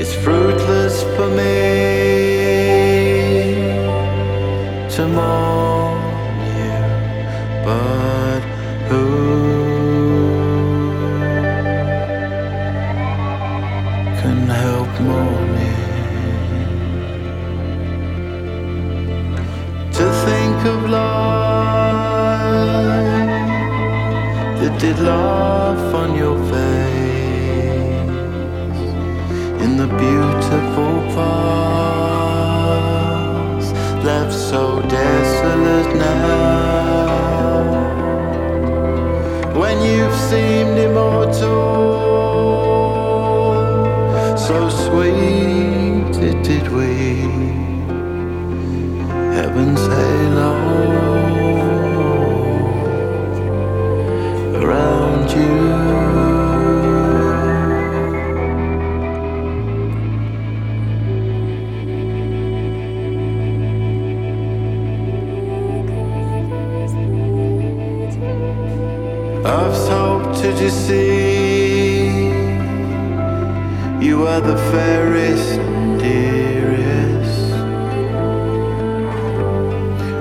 It's fruitless for me did laugh on your face in the beautiful past, left so desolate now. When you've seemed immortal, so sweet it did we, heaven's halo hoped to deceive you are the fairest, and dearest.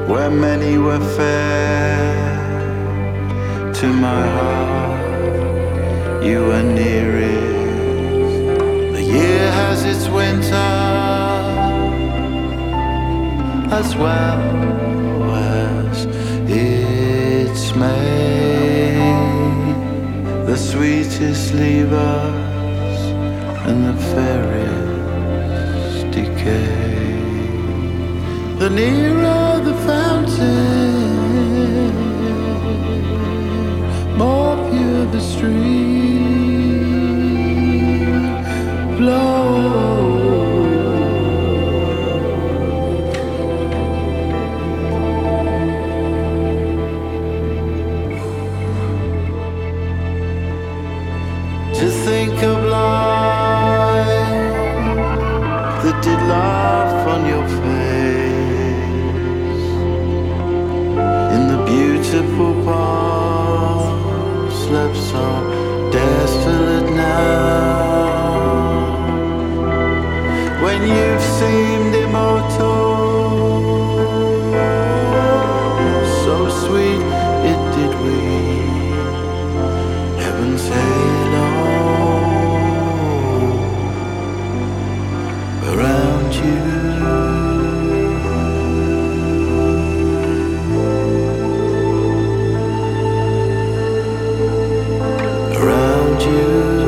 Where many were fair to my heart, you are nearest. The year has its winter as well sweetest leave us, and the fairest decay. The nearer the fountain, more pure the stream you.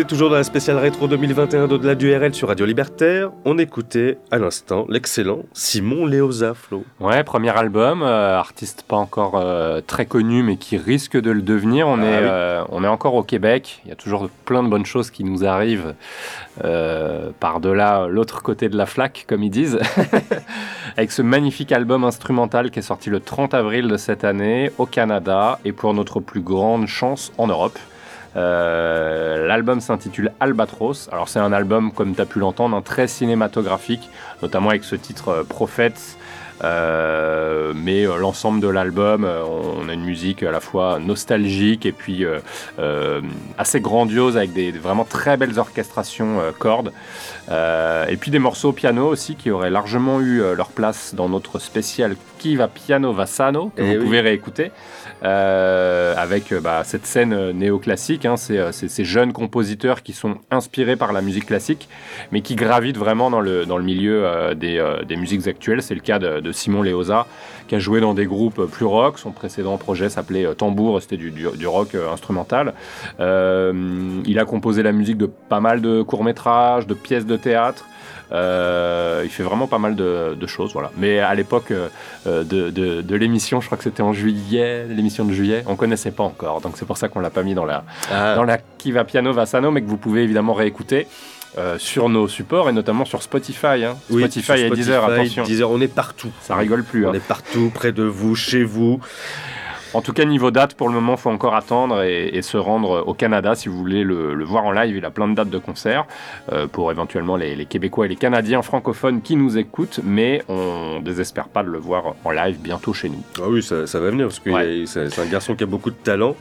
Vous êtes toujours dans la spéciale rétro 2021 d'au-delà du RL sur Radio Libertaire. On écoutait à l'instant l'excellent Simon Léosa, Flo. Ouais, premier album, euh, artiste pas encore euh, très connu, mais qui risque de le devenir. On, Ah est, oui. euh, on est encore au Québec. Il y a toujours plein de bonnes choses qui nous arrivent par-delà l'autre côté de la flaque, comme ils disent. Avec ce magnifique album instrumental qui est sorti le 30 avril de cette année au Canada et pour notre plus grande chance en Europe. Euh, L'album s'intitule Albatros. Alors c'est un album, comme tu as pu l'entendre, un très cinématographique, notamment avec ce titre euh, Prophets. Euh, mais euh, l'ensemble de l'album, on a une musique à la fois nostalgique et puis assez grandiose avec des vraiment très belles orchestrations cordes. Et puis des morceaux au piano aussi qui auraient largement eu leur place dans notre spécial Qui va piano va sano que Eh vous oui. pouvez réécouter euh, avec euh, bah, cette scène euh, néoclassique. Hein, c'est euh, c'est ces jeunes compositeurs qui sont inspirés par la musique classique, mais qui gravitent vraiment dans le, dans le milieu des, des musiques actuelles. C'est le cas de, Simon Léosa, qui a joué dans des groupes plus rock. Son précédent projet s'appelait Tambour, c'était du, du, du rock instrumental. Il a composé la musique de pas mal de courts-métrages, de pièces de théâtre. Euh, il fait vraiment pas mal de, de choses, voilà. Mais à l'époque euh, de, de- de l'émission, je crois que c'était en juillet, l'émission de juillet, on connaissait pas encore, donc c'est pour ça qu'on l'a pas mis dans la, Ah, dans la Qui va piano va sano, mais que vous pouvez évidemment réécouter euh, sur nos supports et notamment sur Spotify. hein. oui, Spotify sur et Deezer, attention, Deezer, on est partout. ça rigole plus. hein. On est partout, près de vous, chez vous. En tout cas, niveau date, pour le moment, faut encore attendre et, et se rendre au Canada si vous voulez le, le voir en live. Il a plein de dates de concert euh, pour éventuellement les, les Québécois et les Canadiens francophones qui nous écoutent, mais on désespère pas de le voir en live bientôt chez nous. Ah oui, ça, ça va venir parce que Ouais. il- c'est un garçon qui a beaucoup de talent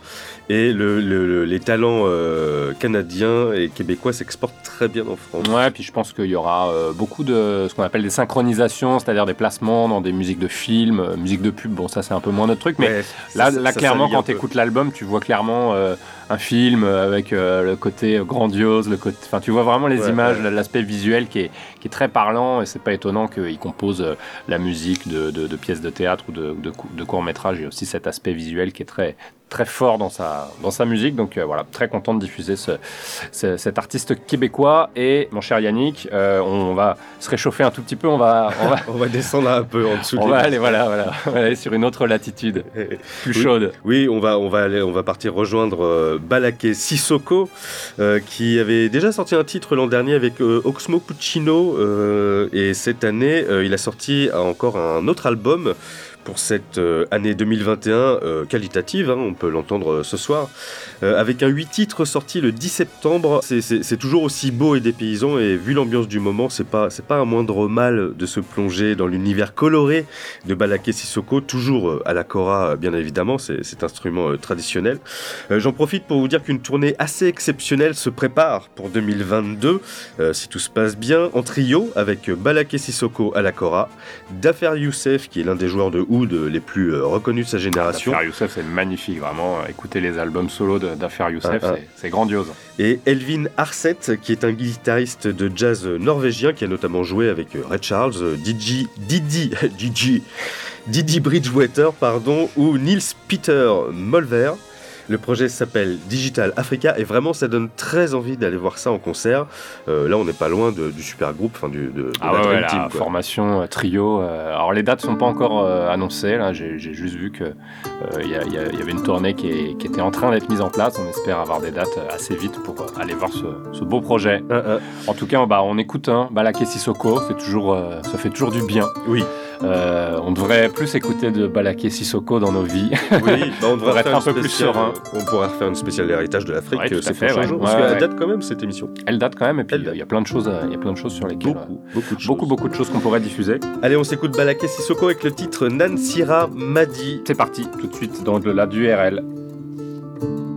et le, le- le- les talents euh, canadiens et québécois s'exportent très bien en France. Ouais, puis je pense qu'il y aura euh, beaucoup de ce qu'on appelle des synchronisations, c'est-à-dire des placements dans des musiques de films, euh, musique de pub. Bon, ça c'est un peu moins notre truc, mais Ouais, Là, ça- là ça clairement, quand tu écoutes l'album, tu vois clairement euh, un film avec le côté grandiose, le côté, enfin, tu vois vraiment les Ouais, images, ouais. l'aspect visuel qui est, qui est très parlant, et c'est pas étonnant qu'il compose euh, la musique de, de- de pièces de théâtre ou de, de, cou- de courts métrages. Il y a aussi cet aspect visuel qui est très très fort dans sa, dans sa musique. Donc euh, voilà, très content de diffuser ce, ce- cet artiste québécois. Et mon cher Yannick, euh, on va se réchauffer un tout petit peu. On va, on va, On va descendre un peu en dessous. on va aller, voilà, voilà, on va aller sur une autre latitude, plus Oui. chaude. Oui, on va, on va aller, on va partir rejoindre euh, Balaké Sissoko, qui avait déjà sorti un titre l'an dernier avec Oxmo Puccino, et cette année, euh, il a sorti encore un autre album pour cette euh, année 2021 euh, qualitative, hein, on peut l'entendre euh, ce soir, avec un 8 titres sorti le 10 septembre. C'est- toujours aussi beau et dépaysant, et vu l'ambiance du moment, c'est pas, pas un moindre mal de se plonger dans l'univers coloré de Balaké Sissoko, toujours à la Cora, bien évidemment, c'est cet instrument traditionnel. J'en profite pour vous dire qu'une tournée assez exceptionnelle se prépare pour 2022, euh, si tout se passe bien, en trio avec Balaké Sissoko à la Cora, Dafer Youssef, qui est l'un des joueurs de oud les plus euh, reconnus de sa génération, D'Affaire Youssef, c'est magnifique, vraiment. Écoutez les albums solo d'Affaire Youssef, Ah, ah. c'est- grandiose. et Elvin Arset, qui est un guitariste de jazz norvégien qui a notamment joué avec euh, Ray Charles, euh, Didi, Didi, Didi, Didi Bridgewater, pardon, ou Nils Peter Molver. Le projet s'appelle Digital Africa et vraiment ça donne très envie d'aller voir ça en concert. Euh, là on n'est pas loin de- du super groupe, enfin du, de, de Ah la ouais, Dream ouais, la Team. quoi. formation euh, trio. euh, alors les dates sont pas encore euh, annoncées. Là, j'ai juste vu que il y, avait une tournée qui, est- qui était en train d'être mise en place. On espère avoir des dates assez vite pour aller voir ce, ce beau projet. Ah, ah, En tout cas, bah, on écoute hein, Balaké Sissoko. Toujours, ça fait toujours du bien. oui, Euh, on devrait plus écouter de Balaké Sissoko dans nos vies. oui, bah, on devrait être un peu plus serein. On pourrait refaire une spéciale héritage de l'Afrique Ouais, euh, à ces fait, ouais. Ouais, parce qu'elle date quand même cette émission. Elle date quand même, et puis il y a plein de choses, il y a plein de choses sur lesquelles euh, Beaucoup, beaucoup de choses. beaucoup, beaucoup de choses qu'on pourrait diffuser. Allez, on s'écoute Balaké Sissoko avec le titre Nansira Madi. C'est parti, tout de suite dans de la d'URL. y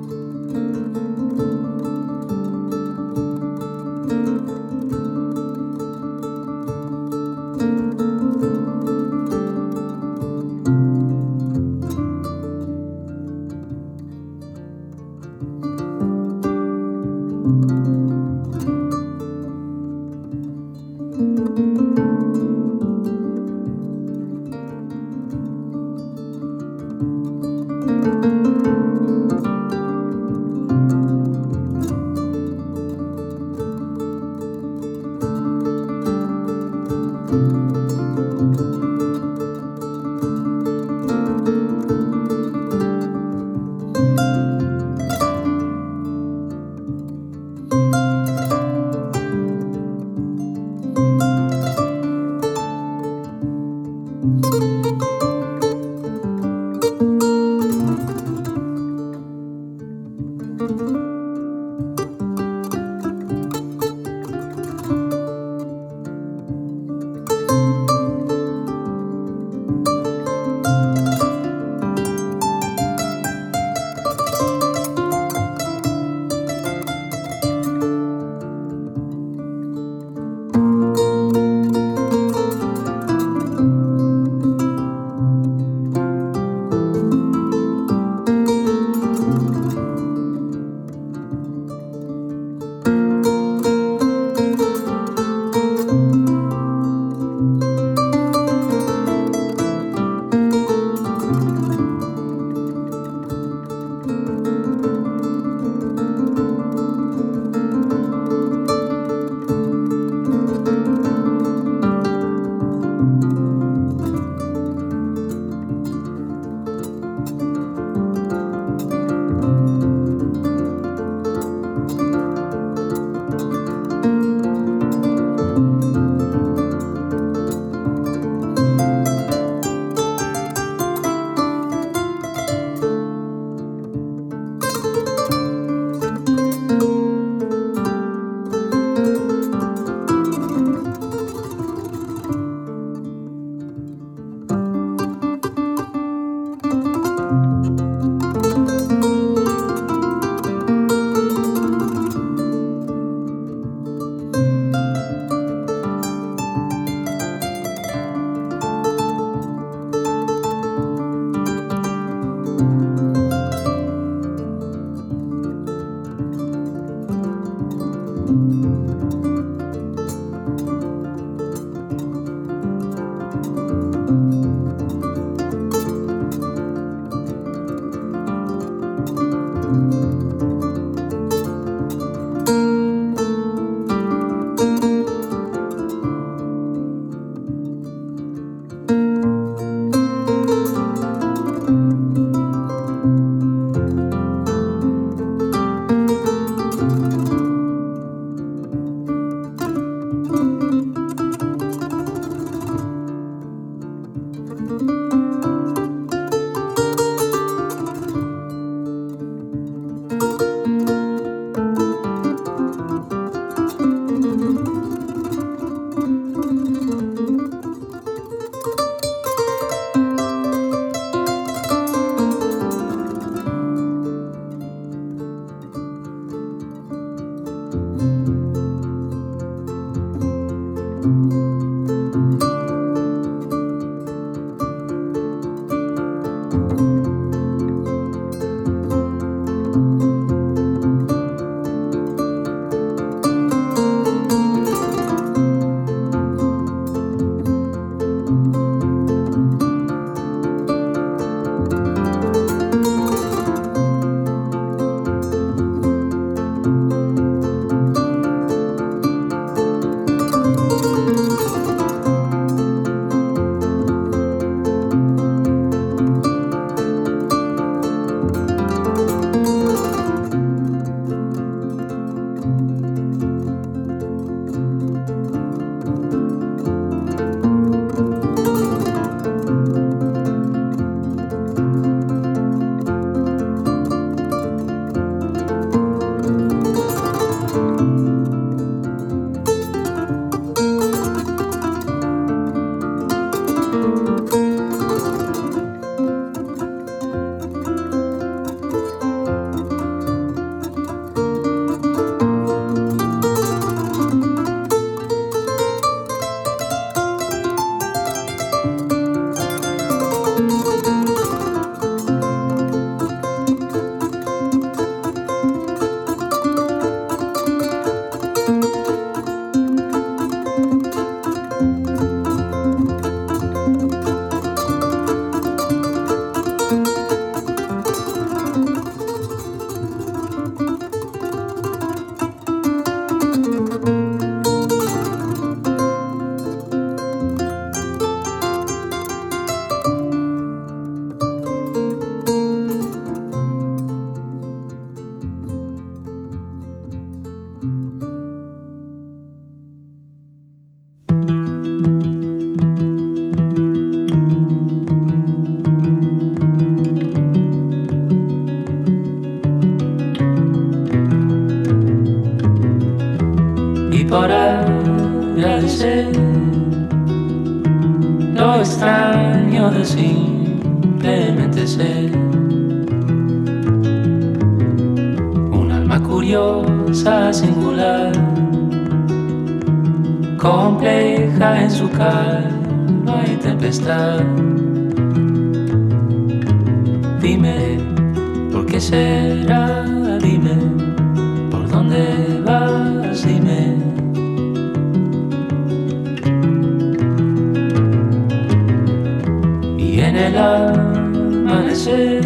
amanecer,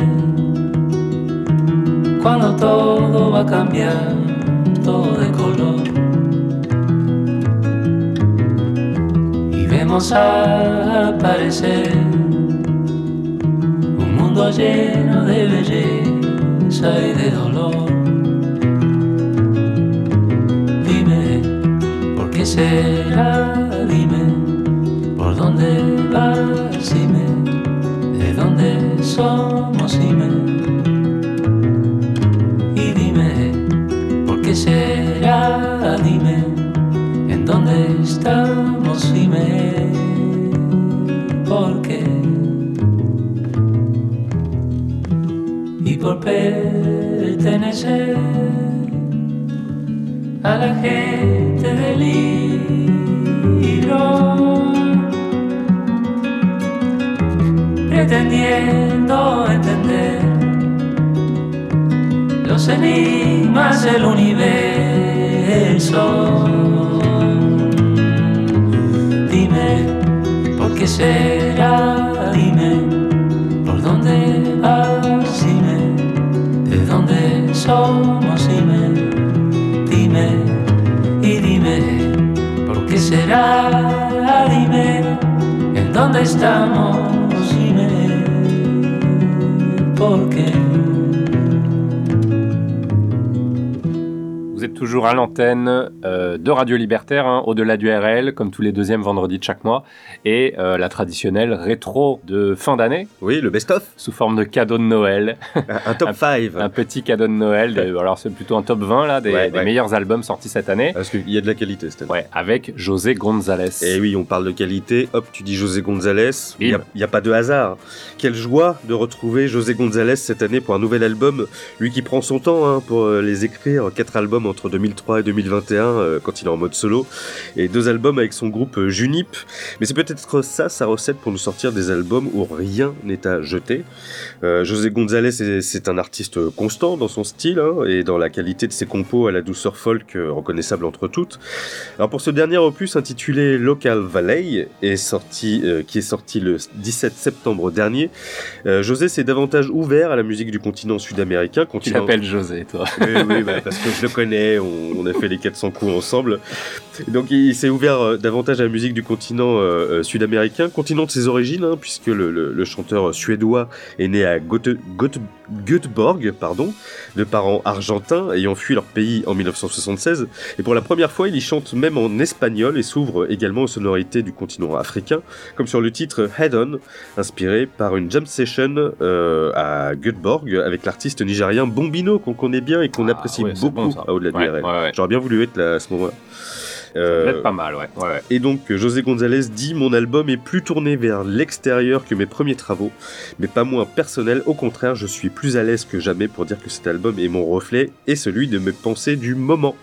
cuando todo va a cambiar, todo de color. Y vemos aparecer un mundo lleno de belleza y de dolor. Dime, ¿por qué será? Dime, ¿por dónde vas? Dime, ¿de dónde somos? Dime. Y dime, ¿por qué será? Dime, ¿en dónde estamos? Dime, ¿por qué? Y por pertenecer a la gente del libro, pretendiendo entender los enigmas del universo. Dime, ¿por qué será? Dime, ¿por dónde vas? Dime, ¿de dónde somos? Dime, dime, y dime, ¿por qué será? Dime, ¿en dónde estamos? Toujours à l'antenne euh, de Radio Libertaire, hein, au-delà du RL, comme tous les deuxièmes vendredis de chaque mois, et euh, la traditionnelle rétro de fin d'année, Oui, le best-of. sous forme de cadeau de Noël. Un, un top 5. un petit cadeau de Noël, de- alors c'est plutôt un top 20 là, des, Ouais, des ouais. meilleurs albums sortis cette année. Parce qu'il y a de la qualité cette année. Ouais, avec José González. Et oui, on parle de qualité. Hop, tu dis José González. Il n'y a, pas de hasard. Quelle joie de retrouver José González cette année pour un nouvel album. Lui qui prend son temps hein, pour euh, les écrire. Quatre albums entre entre 2003 et 2021 euh, quand il est en mode solo, et deux albums avec son groupe euh, Junip. Mais c'est peut-être ça sa recette pour nous sortir des albums où rien n'est à jeter. Euh, José González, c'est- un artiste constant dans son style hein, et dans la qualité de ses compos à la douceur folk euh, reconnaissable entre toutes. Alors pour ce dernier opus intitulé Local Valley, est sorti, euh, qui est sorti le 17 septembre dernier, José s'est davantage ouvert à la musique du continent sud-américain. Tu continent- l'appelles José, toi. oui, oui, bah, parce que je le connais, on, on a fait les 400 coups ensemble ensemble. Donc il, s'est ouvert euh, davantage à la musique du continent euh, euh, sud-américain, continent de ses origines, hein, puisque le, le- le chanteur suédois est né à Göte- Göte- Göteborg, pardon, de parents argentins ayant fui leur pays en 1976. Et pour la première fois, il y chante même en espagnol et s'ouvre également aux sonorités du continent africain, comme sur le titre Head On, inspiré par une jam session euh, à Göteborg avec l'artiste nigérien Bombino qu'on connaît bien et qu'on Ah, apprécie ouais, beaucoup bon, à Au-delà ouais. J'aurais bien voulu être là à ce moment-là. Euh, pas mal, ouais. et donc José González dit mon album est plus tourné vers l'extérieur que mes premiers travaux, mais pas moins personnel. Au contraire, je suis plus à l'aise que jamais pour dire que cet album est mon reflet et celui de mes pensées du moment.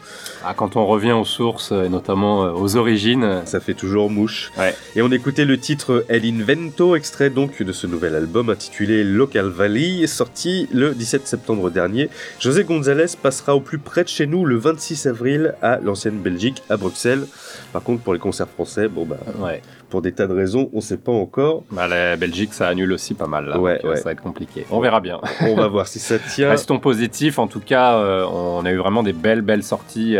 Ah, quand on revient aux sources, et notamment euh, aux origines, euh, Ça fait toujours mouche. Ouais. Et on écoutait le titre El Invento, extrait donc de ce nouvel album intitulé Local Valley, sorti le 17 septembre dernier. José González passera au plus près de chez nous le 26 avril à l'ancienne Belgique, à Bruxelles. Par contre, pour les concerts français, bon bah, ouais. Pour des tas de raisons, on sait pas encore. Bah, la Belgique, ça annule aussi pas mal, là. Ouais, donc, euh, ouais. Ça va être compliqué. On verra bien. On va voir si ça tient. Restons positifs. En tout cas, euh, on a eu vraiment des belles, belles sorties.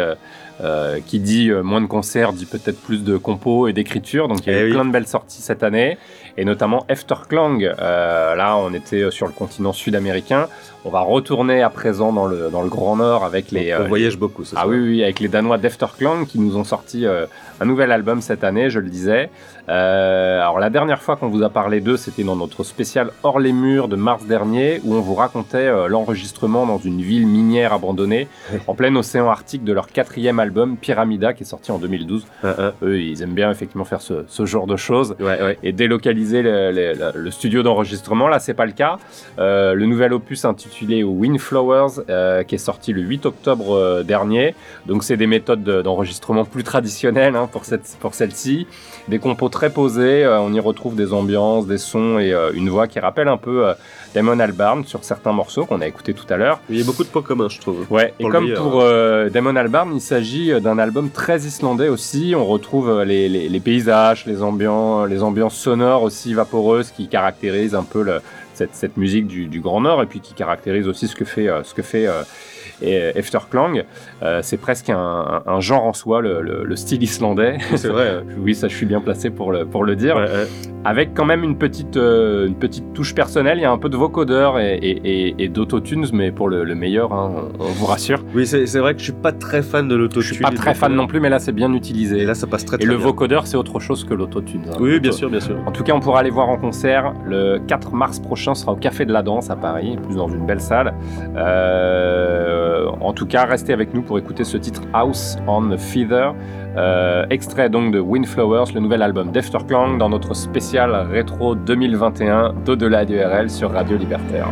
euh, qui dit moins de concerts dit peut-être plus de compos et d'écriture. Donc il y a Eh eu oui. plein de belles sorties cette année, et notamment Efterklang. Euh, là, on était sur le continent sud-américain. On va retourner à présent dans le, dans le Grand Nord avec les. on euh, voyage beaucoup, ça. ah oui, oui, avec les Danois d'Efterklang qui nous ont sorti euh, un nouvel album cette année, je le disais. Euh, alors la dernière fois qu'on vous a parlé d'eux, c'était dans notre spécial Hors les murs de mars dernier, où on vous racontait euh, l'enregistrement dans une ville minière abandonnée, en plein océan Arctique, de leur quatrième album Pyramida, qui est sorti en 2012. Ah, ah. Eux, ils aiment bien effectivement faire ce, ce genre de choses Ouais, ouais. et délocaliser le, le- le- le studio d'enregistrement. Là, c'est pas le cas. Euh, le nouvel opus intitulé Windflowers, qui est sorti le 8 octobre dernier. Donc, c'est des méthodes de- d'enregistrement plus traditionnelles hein, pour, cette, pour celle-ci. Des compos très posés. euh, on y retrouve des ambiances, des sons et euh, une voix qui rappelle un peu euh, Damon Albarn sur certains morceaux qu'on a écoutés tout à l'heure. Il y a beaucoup de points communs, je trouve. Ouais, et comme pour Damon Albarn, il s'agit d'un album très islandais aussi. On retrouve les, les- les paysages, les ambiances, les ambiances sonores aussi vaporeuses qui caractérisent un peu le- cette, cette musique du, du Grand Nord et puis qui caractérisent aussi ce que fait, ce que fait euh, et- Efterklang. Euh, c'est presque un, genre en soi, le, le- le style islandais. C'est vrai. oui, ça, je suis bien placé pour le, pour le dire Ouais, ouais. avec quand même une petite, euh, une petite touche personnelle. Il y a un peu de vocodeur et, et, et, et d'autotunes, mais pour le, le meilleur, hein, on, on vous rassure. Oui, c'est vrai que je suis pas très fan de l'autotune. Je suis pas très fan non plus, mais là c'est bien utilisé. Et là, ça passe très Et très le bien. vocodeur, c'est autre chose que l'autotune. hein. Oui, bien sûr, bien sûr. En tout cas, on pourra aller voir en concert le 4 mars prochain. Sera au Café de la Danse à Paris, plus dans une belle salle. Euh, en tout cas, restez avec nous pour écouter ce titre House on the Feather, euh, extrait donc de Windflowers, le nouvel album d'Efterklang, dans notre spécial rétro 2021 d'au-delà du RL sur Radio Libertaire.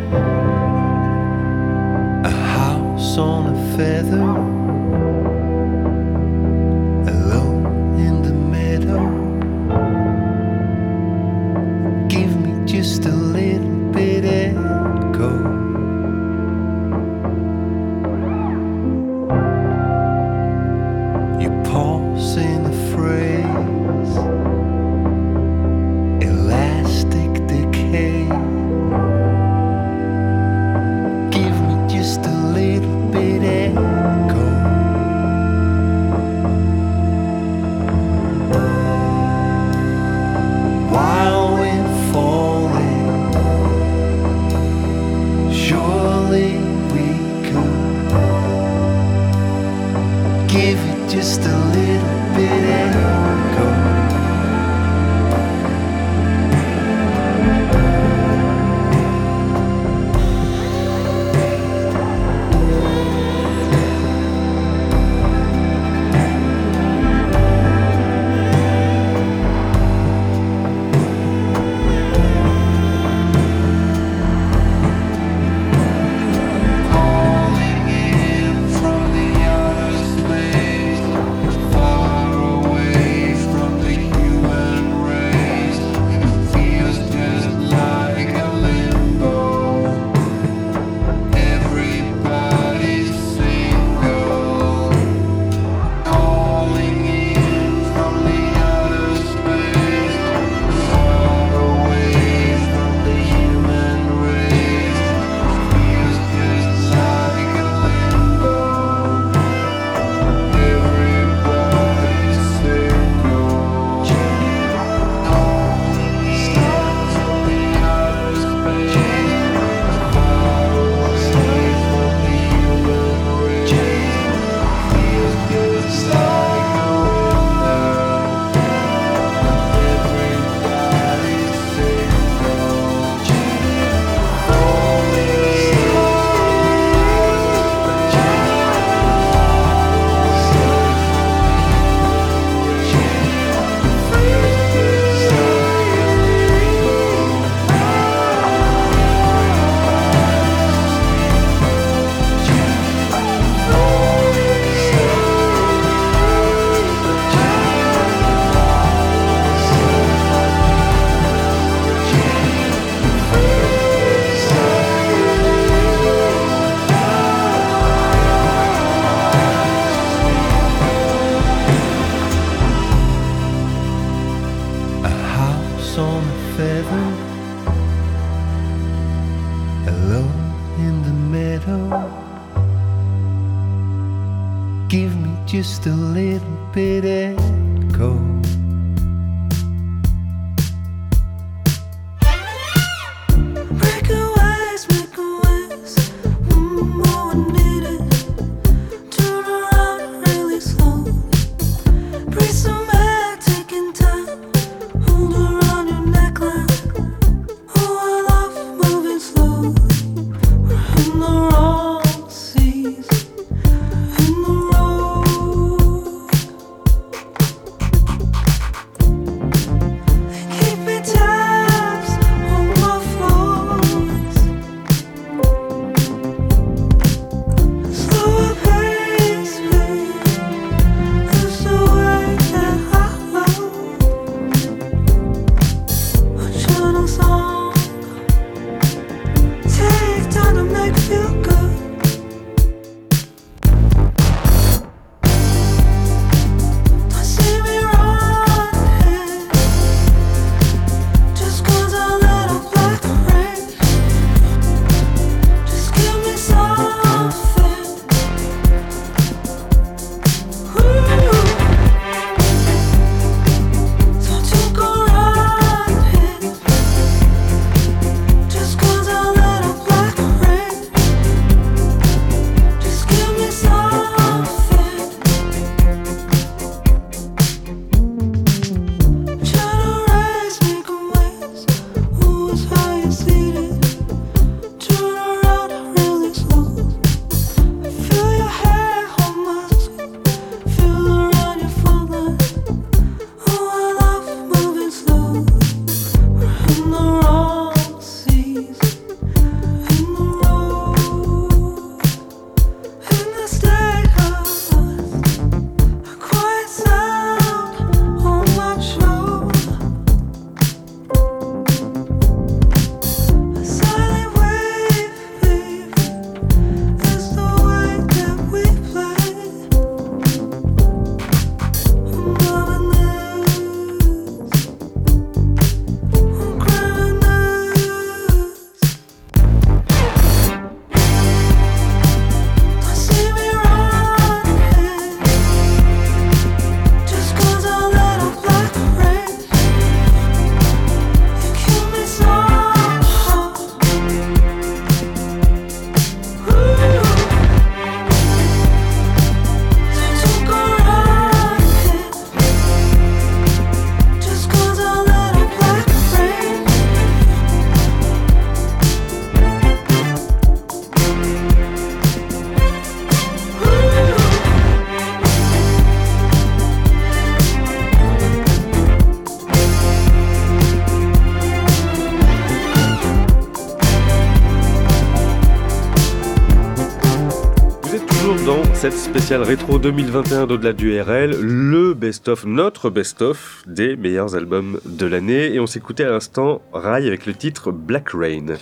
Cette spéciale rétro 2021 d'au-delà du RL, le best-of, notre best-of des meilleurs albums de l'année. Et on s'écoutait à l'instant Rai avec le titre Black Rain.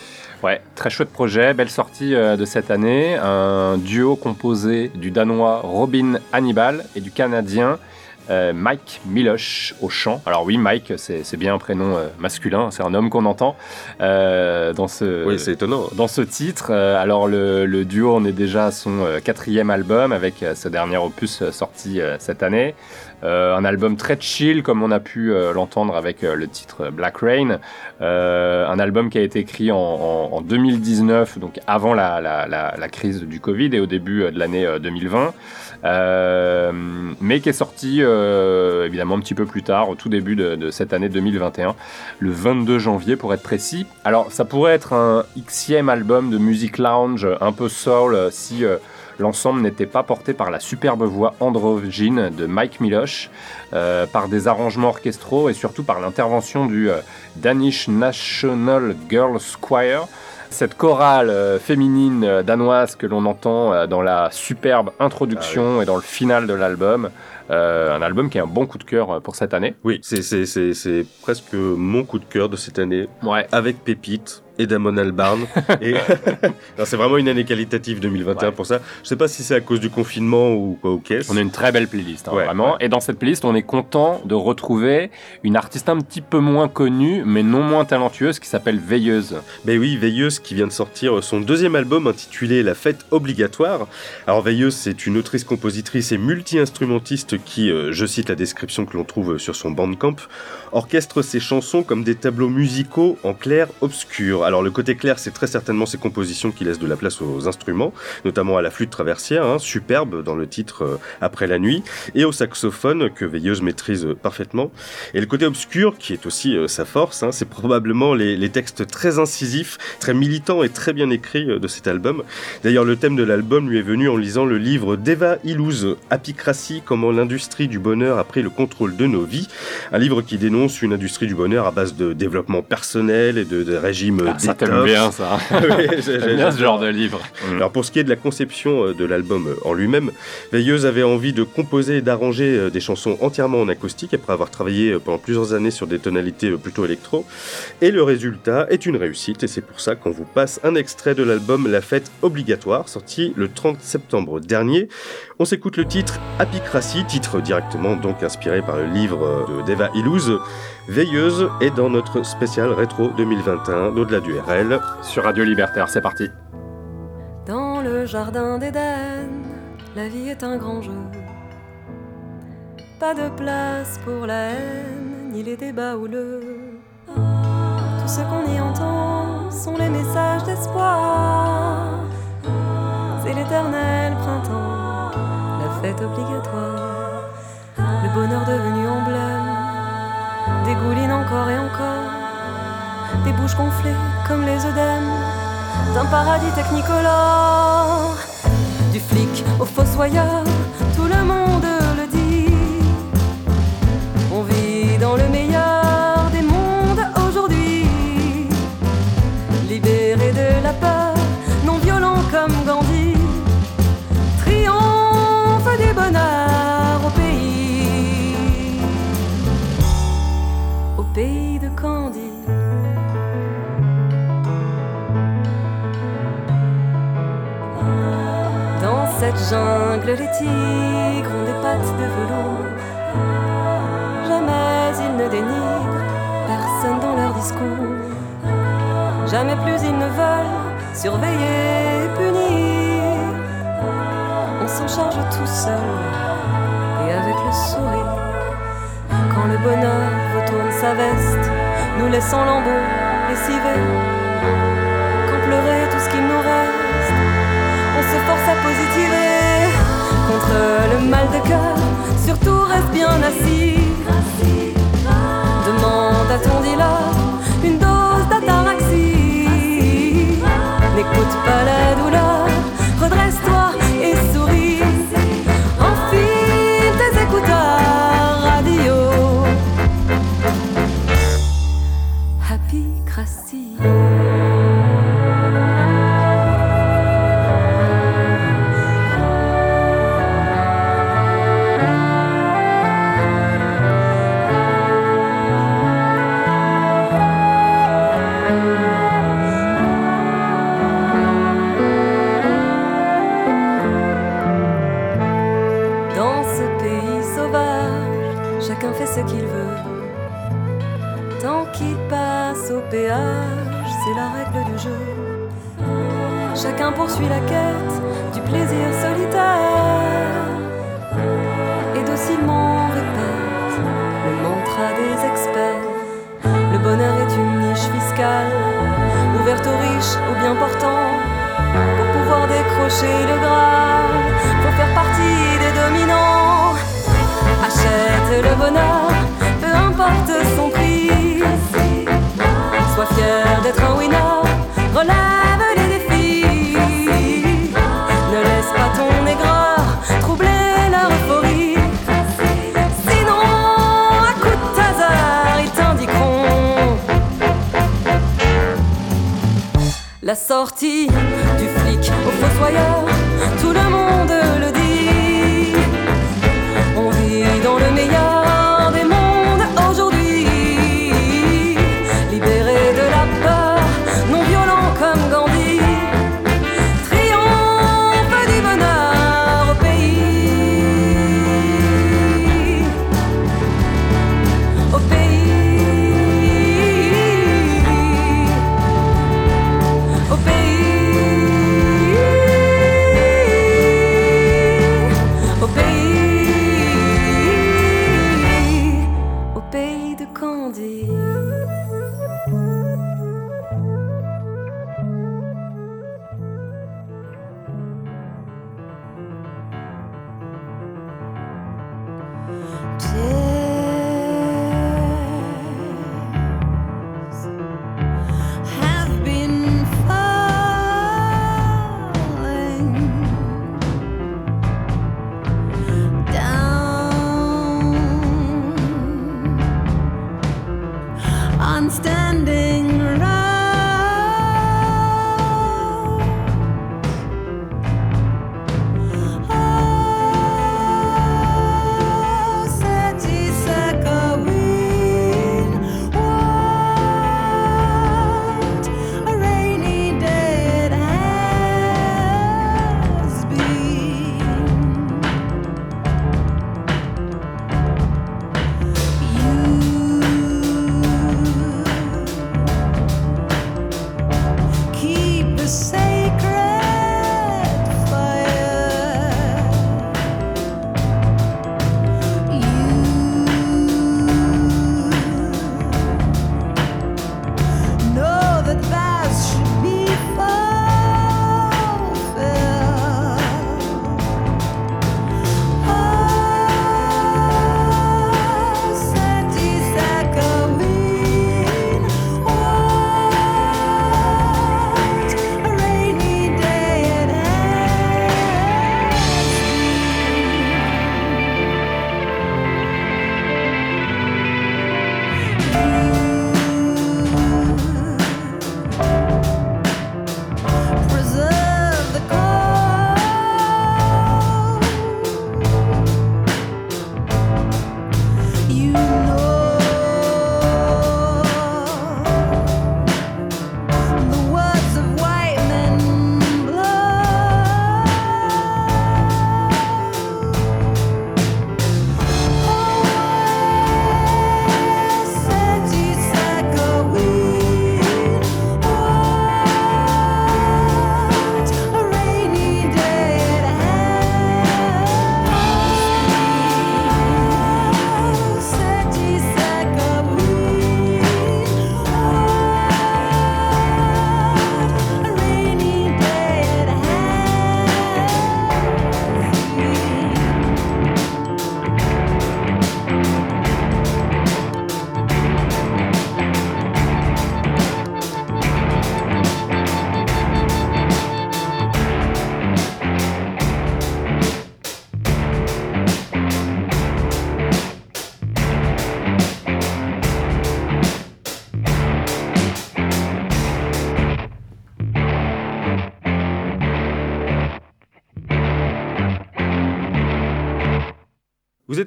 Ouais, très chouette projet, belle sortie euh, de cette année. Un duo composé du danois Robin Hannibal et du canadien euh, Mike Miloche au chant. Alors oui, Mike, c'est bien un prénom euh, masculin, c'est un homme qu'on entend euh, dans ce Oui, c'est étonnant. dans ce titre. Euh, alors le, le duo, on est déjà à son quatrième album avec ce dernier opus sorti cette année. Euh, un album très chill comme on a pu euh, l'entendre avec euh, le titre Black Rain. Un album qui a été écrit en, en- en 2019, donc avant la, la- la- la crise du Covid et au début de l'année euh, 2020. Euh, mais qui est sorti euh, évidemment un petit peu plus tard, au tout début de, cette année 2021, le 22 janvier pour être précis. Alors ça pourrait être un xème album de musique lounge, un peu soul, si euh, l'ensemble n'était pas porté par la superbe voix androgyne de Mike Miloche, par des arrangements orchestraux et surtout par l'intervention du Danish National Girls Choir. Cette chorale euh, féminine euh, danoise que l'on entend euh, dans la superbe introduction et dans le final de l'album. Euh, un album qui est un bon coup de cœur pour cette année. Oui, c'est presque mon coup de cœur de cette année. Ouais. Avec Pépite, et Damon Albarn. et c'est vraiment une année qualitative 2021 Ouais. pour ça. Je sais pas si c'est à cause du confinement ou quoi au caisse. On a une très belle playlist, hein, Ouais, vraiment. Et dans cette playlist, on est content de retrouver une artiste un petit peu moins connue, mais non moins talentueuse, qui s'appelle Veilleuse. Ben oui, Veilleuse qui vient de sortir son deuxième album intitulé La fête obligatoire. Alors Veilleuse, c'est une autrice, compositrice et multi-instrumentiste qui, euh, je cite la description que l'on trouve sur son bandcamp, orchestre ses chansons comme des tableaux musicaux en clair obscur. Alors le côté clair, c'est très certainement ses compositions qui laissent de la place aux instruments, notamment à la flûte traversière, hein, superbe dans le titre euh, Après la nuit, et au saxophone que Veilleuse maîtrise parfaitement. Et le côté obscur, qui est aussi euh, sa force, hein, c'est probablement les, les textes très incisifs, très militants et très bien écrits euh, de cet album. D'ailleurs, le thème de l'album lui est venu en lisant le livre d'Eva Illouz, Apicratie, comment l'industrie du bonheur a pris le contrôle de nos vies. Un livre qui dénonce une industrie du bonheur à base de développement personnel et de, de régimes Ah, ça t'aime bien, ça. Oui, J'aime bien ce genre de livre. alors pour ce qui est de la conception euh, de l'album euh, en lui-même, Veilleuse avait envie de composer et d'arranger euh, des chansons entièrement en acoustique après avoir travaillé pendant plusieurs années sur des tonalités plutôt électro. Et le résultat est une réussite et c'est pour ça qu'on vous passe un extrait de l'album La Fête Obligatoire, sorti le 30 septembre dernier. On s'écoute le titre Apicratie, titre directement donc inspiré par le livre de Deva Illouz. Veilleuse est dans notre spécial rétro 2021 d'au-delà du RL. Sur Radio Libertaire, c'est parti. Dans le jardin d'Éden, la vie est un grand jeu. Pas de place pour la haine, ni les débats houleux. Tout ce qu'on y entend sont les messages d'espoir. C'est l'éternel printemps, la fête obligatoire. Le bonheur devenu emblème, dégouline encore et encore. Des bouches gonflées comme les œdèmes d'un paradis technicolore. Du flic au fossoyeur, tout le monde les tigres ont des pattes de velours. Jamais ils ne dénigrent personne dans leur discours. Jamais plus ils ne veulent surveiller et punir. On s'en charge tout seul et avec le sourire. Quand le bonheur retourne sa veste, nous laissant lambeaux lessivés. Quand pleurer tout ce qu'il nous reste on se force à positiver le mal de cœur. Surtout reste bien assis. Demande à ton dealer une dose d'ataraxie. N'écoute pas la douleur, redresse-toi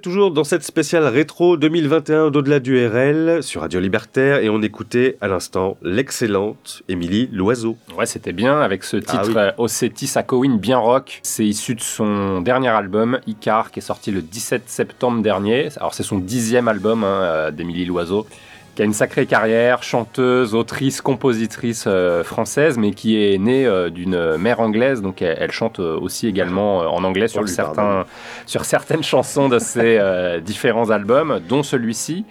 êtes toujours dans cette spéciale rétro 2021 d'au-delà du RL sur Radio Libertaire et on écoutait à l'instant l'excellente Émilie Loiseau. Ouais, c'était bien avec ce titre Ah oui. euh, Ossetti Sakowin bien rock. C'est issu de son dernier album Icar qui est sorti le 17 septembre dernier. Alors c'est son dixième album hein, euh, d'Émilie Loiseau qui a une sacrée carrière, chanteuse, autrice, compositrice euh, française, mais qui est née euh, d'une mère anglaise, donc elle, elle chante euh, aussi également en anglais sur, lui certains, sur certaines chansons de ses différents albums, dont celui-ci.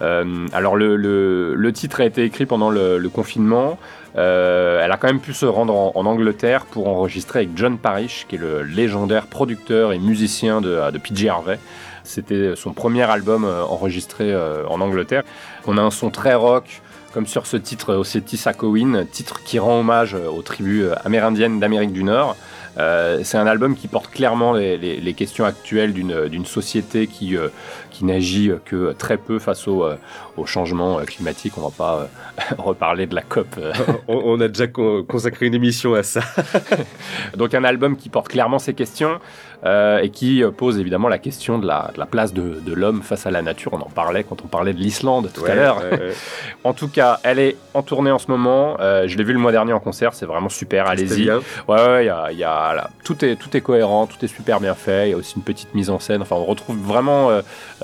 Alors le, le- le titre a été écrit pendant le, le confinement. Euh, elle a quand même pu se rendre en, en Angleterre pour enregistrer avec John Parrish, qui est le légendaire producteur et musicien de, de PJ Harvey. C'était son premier album euh, enregistré euh, en Angleterre. On a un son très rock, comme sur ce titre euh, Ossetti Sakowin, titre qui rend hommage euh, aux tribus euh, amérindiennes d'Amérique du Nord. Euh, c'est un album qui porte clairement les, les- les questions actuelles d'une société qui, euh, qui n'agit que très peu face au, euh, au changement euh, climatique. On va pas euh, reparler de la COP. euh. on, on a déjà con- consacré une émission à ça. Donc un album qui porte clairement ces questions euh, et qui euh, pose évidemment la question de la, de la place de, de l'homme face à la nature. On en parlait quand on parlait de l'Islande tout à l'heure. ouais. En tout cas, elle est en tournée en ce moment. Euh, je l'ai vu le mois dernier en concert, c'est vraiment super. Allez-y. Ouais, ouais, y a, y a- là, tout, est, tout est cohérent, tout est super bien fait. Il y a aussi une petite mise en scène. Enfin, on retrouve vraiment euh,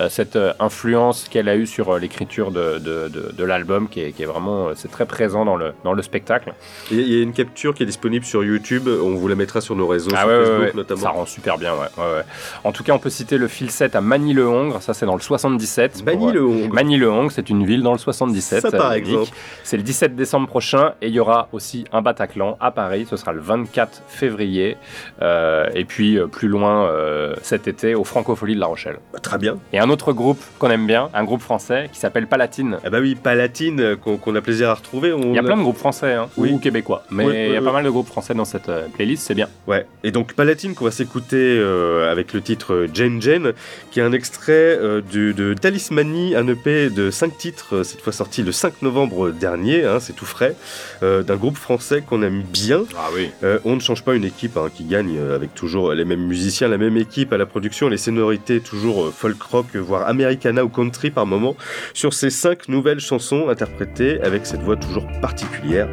cette influence qu'elle a eue sur l'écriture de, de, de- de l'album, qui est, qui est vraiment, c'est très présent dans le, dans le spectacle. Il y a- une capture qui est disponible sur YouTube. On vous la mettra sur nos réseaux, Ah sur ouais, ouais, Facebook ouais. notamment. Ça rend super bien bien, ouais, ouais, ouais. En tout cas, on peut citer le fil 7 à Magny-le-Hongre, ça c'est dans le 77. pour, euh. Magny-le-Hongre, c'est une ville dans le 77. Ça, par euh, exemple. C'est le 17 décembre prochain et il y aura aussi un Bataclan à Paris, ce sera le 24 février. Euh, et puis euh, plus loin euh, cet été au Francofolie de La Rochelle. Bah, très bien. Et un autre groupe qu'on aime bien, un groupe français qui s'appelle Palatine. Ah bah oui, Palatine, qu'on a plaisir à retrouver. On Il y a plein de groupes français hein, Oui. ou québécois, mais Oui, il y a pas mal de groupes français dans cette playlist, c'est bien. Ouais, et donc Palatine qu'on va s'écouter euh, avec le titre Jane Jane, qui est un extrait euh, du- de Talismanie, un EP de 5 titres, euh, cette fois sorti le 5 novembre dernier, hein, c'est tout frais, d'un groupe français qu'on aime bien. Ah oui. On ne change pas une équipe hein, qui gagne avec toujours les mêmes musiciens, la même équipe à la production, les sonorités toujours folk rock, voire americana ou country par moment, sur ces cinq nouvelles chansons interprétées avec cette voix toujours particulière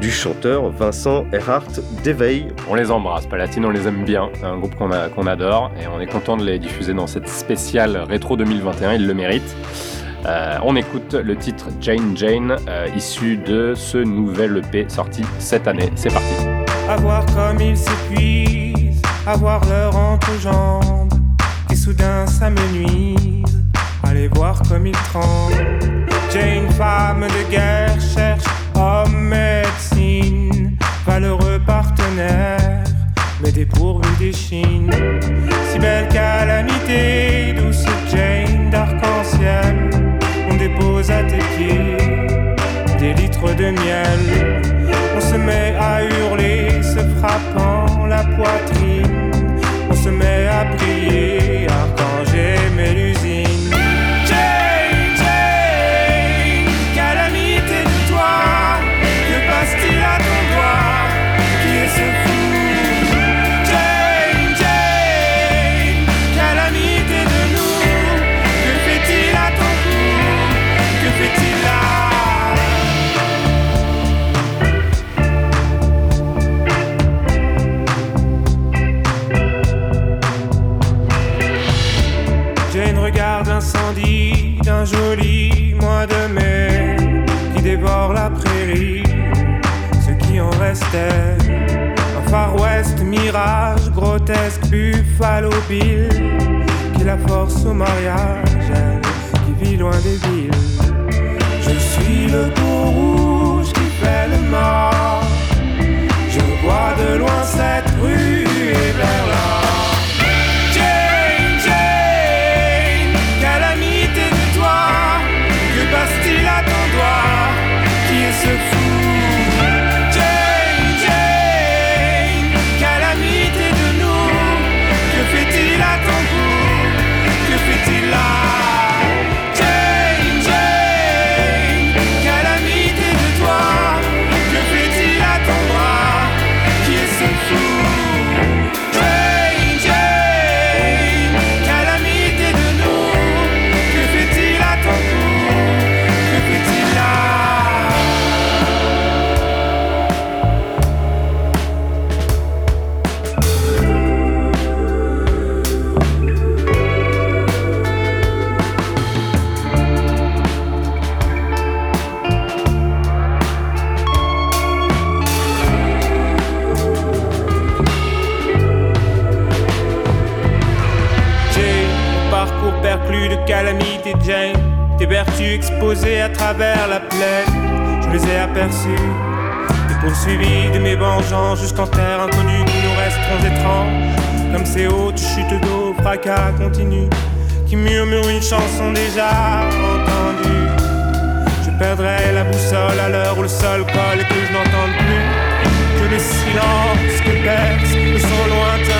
du chanteur Vincent Erhardt d'Eveil. On les embrasse, Palatine, on les aime bien. C'est un groupe qu'on a- qu'on adore et on est content de les diffuser dans cette spéciale rétro 2021. Ils le méritent. Euh, on écoute le titre Jane Jane, euh, issu de ce nouvel EP sorti cette année. C'est parti. À voir comme ils s'épuisent, à voir leur entrejambe, qui soudain s'amenuise, à les voir comme ils tremblent. Jane, femme de guerre, cherche homme médecine, valeureux partenaire, mais dépourvu d'échine. Si belle calamité, douce Jane d'arc-en-ciel, on dépose à tes pieds des litres de miel. On se met à hurler, se frappant la poitrine. On se met à prier, d'un joli mois de mai qui dévore la prairie, ce qui en restait. Un Far West mirage grotesque, Buffalo Bill qui la force au mariage, elle qui vit loin des villes. Je suis le beau rouge qui fait le mort. Je vois de loin cette rue et vers. Exposées à travers la plaine. Je les ai aperçus Et poursuivis de mes vengeances Jusqu'en terre inconnue Nous nous resterons étranges. Comme ces hautes chutes d'eau Fracas continu Qui murmurent une chanson déjà entendue. Je perdrai la boussole à l'heure où le sol colle Et que je n'entende plus. Que le silence que perce Le son lointain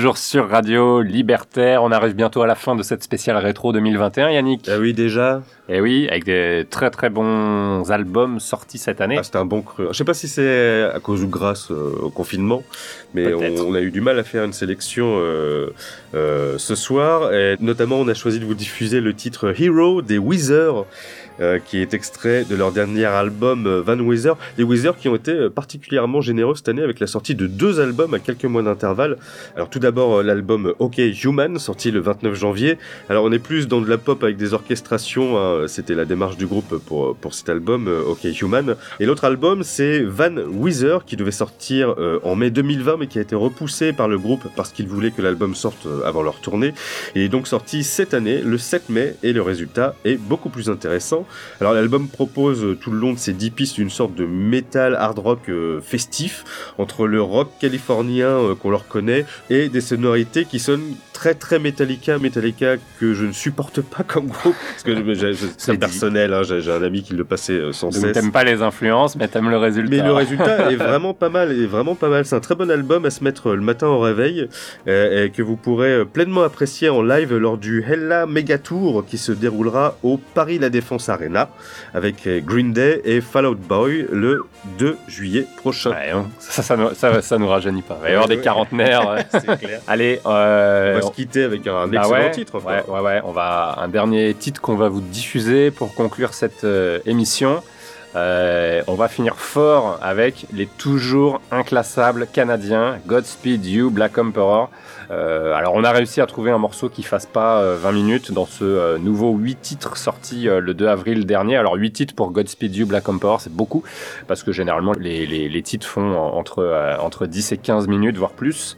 toujours sur Radio Libertaire. On arrive bientôt à la fin de cette spéciale rétro 2021, Yannick. Ah oui, déjà Et oui, avec des très très bons albums sortis cette année. Ah, c'était un bon cru. Je sais pas si c'est à cause ou grâce euh, au confinement, mais on a eu du mal à faire une sélection euh, euh, ce soir. Et notamment, on a choisi de vous diffuser le titre Hero des Weezer, euh, qui est extrait de leur dernier album euh, Van Weezer. Les Weezer qui ont été euh, particulièrement généreux cette année avec la sortie de deux albums à quelques mois d'intervalle. Alors tout d'abord l'album OK Human, sorti le 29 janvier. Alors on est plus dans de la pop avec des orchestrations, hein. c'était la démarche du groupe pour, pour cet album OK Human. Et l'autre album c'est Van Weezer qui devait sortir en mai 2020 mais qui a été repoussé par le groupe parce qu'ils voulaient que l'album sorte avant leur tournée. Il est donc sorti cette année, le 7 mai, et le résultat est beaucoup plus intéressant. Alors l'album propose euh, tout le long de ces 10 pistes une sorte de metal hard rock euh, festif entre le rock californien euh, qu'on leur connaît et des sonorités qui sonnent très très Metallica, Metallica que je ne supporte pas comme groupe parce que c'est personnel, hein, j'ai un ami qui le passait sans Donc cesse. t'aimes pas les influences, mais t'aimes le résultat. Mais le résultat est vraiment pas mal, est vraiment pas mal. C'est un très bon album à se mettre le matin au réveil euh, et que vous pourrez pleinement apprécier en live lors du Hella Mega Tour qui se déroulera au Paris La Défense Arena avec euh, Green Day et Fall Out Boy le 2 juillet prochain. Ouais, hein. ça, ça, nous, ça, ça nous rajeunit pas. Il va y avoir des quarantenaires. clair. Allez, euh, On va se quitter avec un Bah excellent ouais, titre. quoi. Ouais, ouais, ouais. On va un dernier titre qu'on va vous diffuser pour conclure cette euh, émission. Euh, on va finir fort avec les toujours inclassables canadiens Godspeed You, Black Emperor. Euh, alors on a réussi à trouver un morceau qui fasse pas euh, 20 minutes dans ce euh, nouveau 8 titres sorti euh, le 2 avril dernier. Alors 8 titres pour Godspeed You, Black Emperor, c'est beaucoup parce que généralement les, les- les titres font en- entre, euh, entre 10 et 15 minutes, voire plus.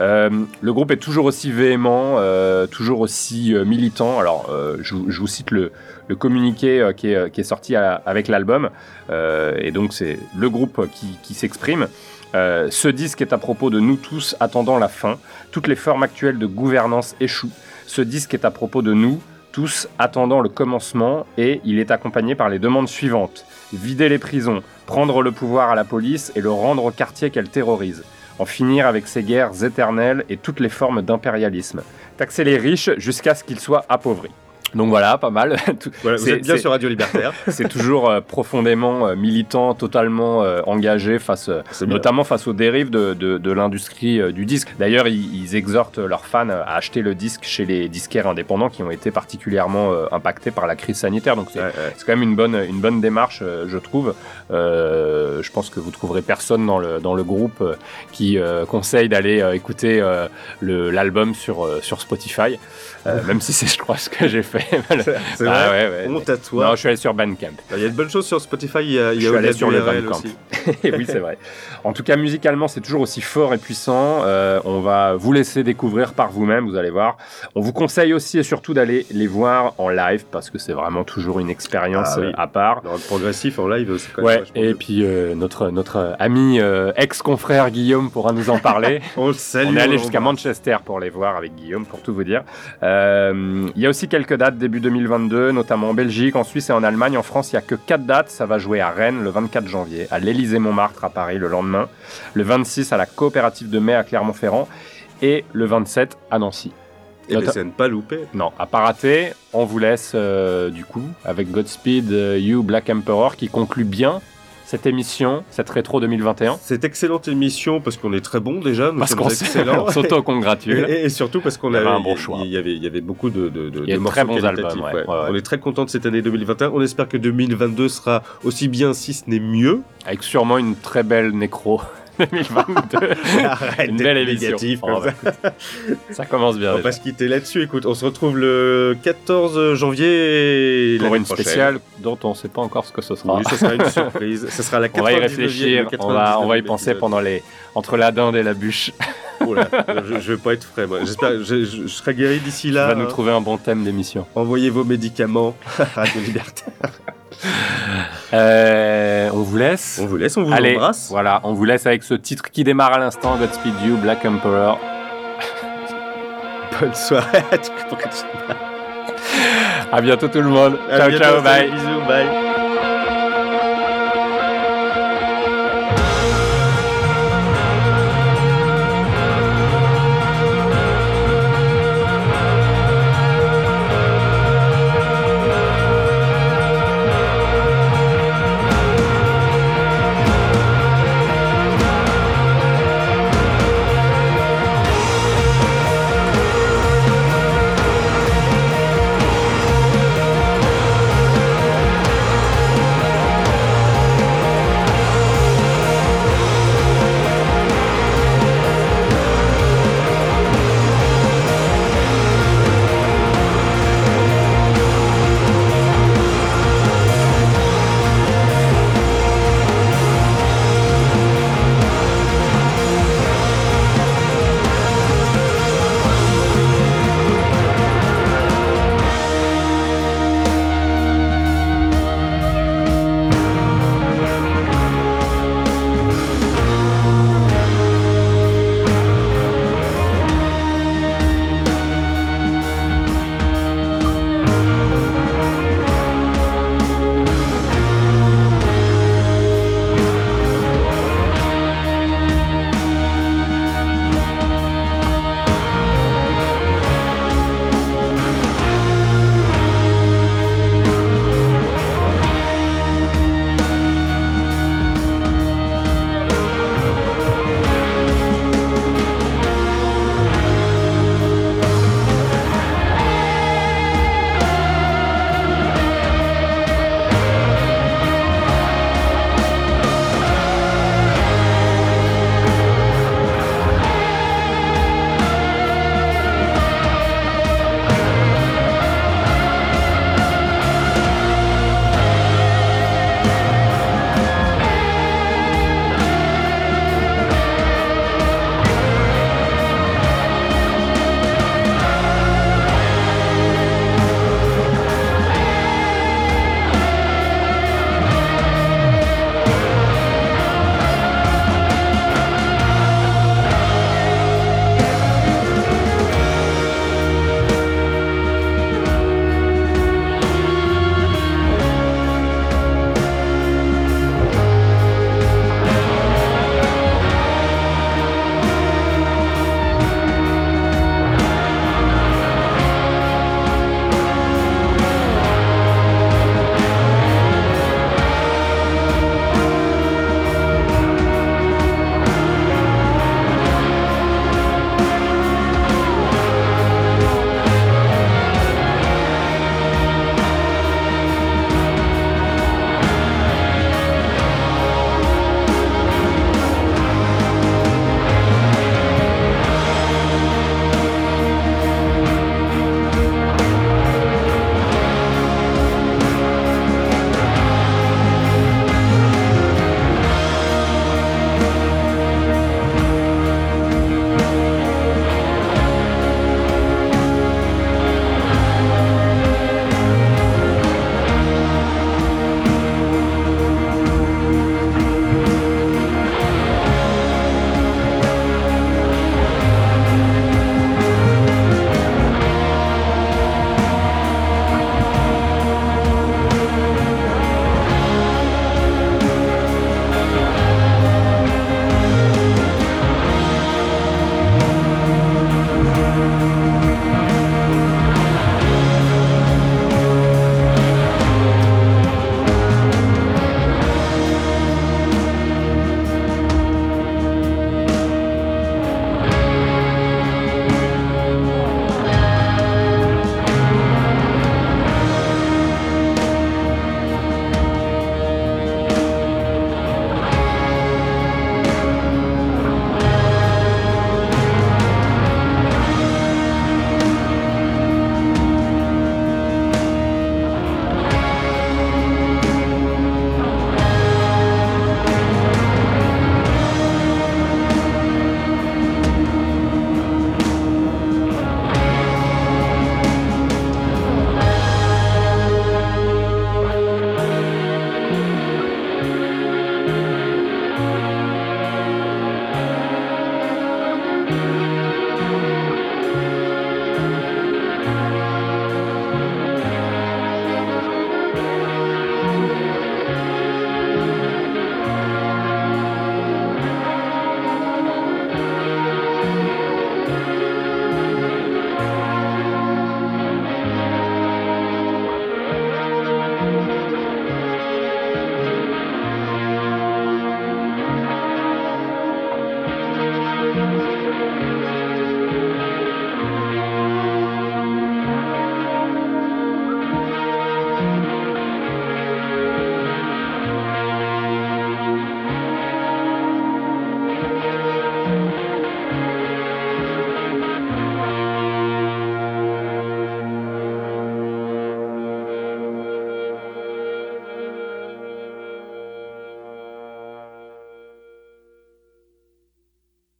Euh, le groupe est toujours aussi véhément, euh, toujours aussi euh, militant. Alors euh, je, vous- je vous cite le, le communiqué euh, qui, est, qui est sorti avec l'album. Euh, et donc c'est le groupe qui, qui s'exprime. Euh, ce disque est à propos de nous tous attendant la fin. Toutes les formes actuelles de gouvernance échouent. Ce disque est à propos de nous tous attendant le commencement et il est accompagné par les demandes suivantes. Vider les prisons, prendre le pouvoir à la police et le rendre au quartier qu'elle terrorise. En finir avec ces guerres éternelles et toutes les formes d'impérialisme. Taxer les riches jusqu'à ce qu'ils soient appauvris. Donc voilà, pas mal. Voilà, vous êtes bien sur Radio Libertaire. c'est toujours euh, profondément euh, militant, totalement euh, engagé face, notamment face aux dérives de, de- de l'industrie du disque. D'ailleurs, ils, ils exhortent leurs fans à acheter le disque chez les disquaires indépendants qui ont été particulièrement impactés par la crise sanitaire. Donc c'est Ouais, ouais. c'est quand même une bonne, une bonne démarche, je trouve. Euh, je pense que vous trouverez personne dans le, dans le groupe qui euh, conseille d'aller euh, écouter l'album sur, sur Spotify, même si c'est, je crois, ce que j'ai fait. C'est Ah vrai. ouais, ouais. Honte à toi. Non, je suis allé sur Bandcamp. Il y a de bonnes choses sur Spotify, il y a, il y Je suis allé sur le Bandcamp. oui, c'est vrai. En tout cas, musicalement, c'est toujours aussi fort et puissant. Euh, on va vous laisser découvrir par vous-même, vous allez voir. On vous conseille aussi et surtout d'aller les voir en live parce que c'est vraiment toujours une expérience Ah oui. euh, à part. Le progressif en live, c'est quand même Ouais, et puis euh, notre, notre ami euh, ex-confrère Guillaume pourra nous en parler. On le salue. On est allé jusqu'à. Manchester pour les voir avec Guillaume, pour tout vous dire. Il y a aussi quelques dates début 2022, notamment en Belgique, en Suisse et en Allemagne. En France, il n'y a que 4 dates. Ça va jouer à Rennes le 24 janvier, à l'Élysée-Montmartre à Paris le lendemain, le 26 à la Coopérative de Mai à Clermont-Ferrand et le 27 à Nancy. Et Nota- c'est à ne pas louper. Non, à pas rater, on vous laisse euh, du coup avec Godspeed euh, You Black Emperor qui conclut bien cette émission, cette rétro 2021. Cette excellente émission, parce qu'on est très bon déjà, nous Parce qu'on s'auto-congratule. Et, et surtout parce qu'on avait avait un bon choix. Il y avait, il y avait beaucoup de, de, de, de très bons albums, qualitatifs, ouais, ouais. ouais, ouais. On est très content de cette année 2021. On espère que 2022 sera aussi bien, si ce n'est mieux. avec sûrement une très belle nécro 2022. Arrête une belle émission. Oh, bah, écoute, ça commence bien. On va pas se quitter là-dessus. Écoute, on se retrouve le 14 janvier Pour une prochaine. spéciale dont on ne sait pas encore ce que ce sera. Oui, ce sera une surprise. Ce sera la on va y 99e, réfléchir, on va, on va y 99e penser pendant les entre la dinde et la bûche. Là, je, je vais pas être frais, moi. J'espère, je, je, je serai guéri d'ici On là. va nous trouver un bon thème d'émission. Envoyez vos médicaments à Radio Liberté. Euh, on vous laisse. On vous laisse, on vous Allez, embrasse. voilà, on vous laisse avec ce titre qui démarre à l'instant, Godspeed You, Black Emperor. Bonne soirée à tous. À bientôt tout le monde. À ciao, bientôt, ciao, bye. Bisous, bye.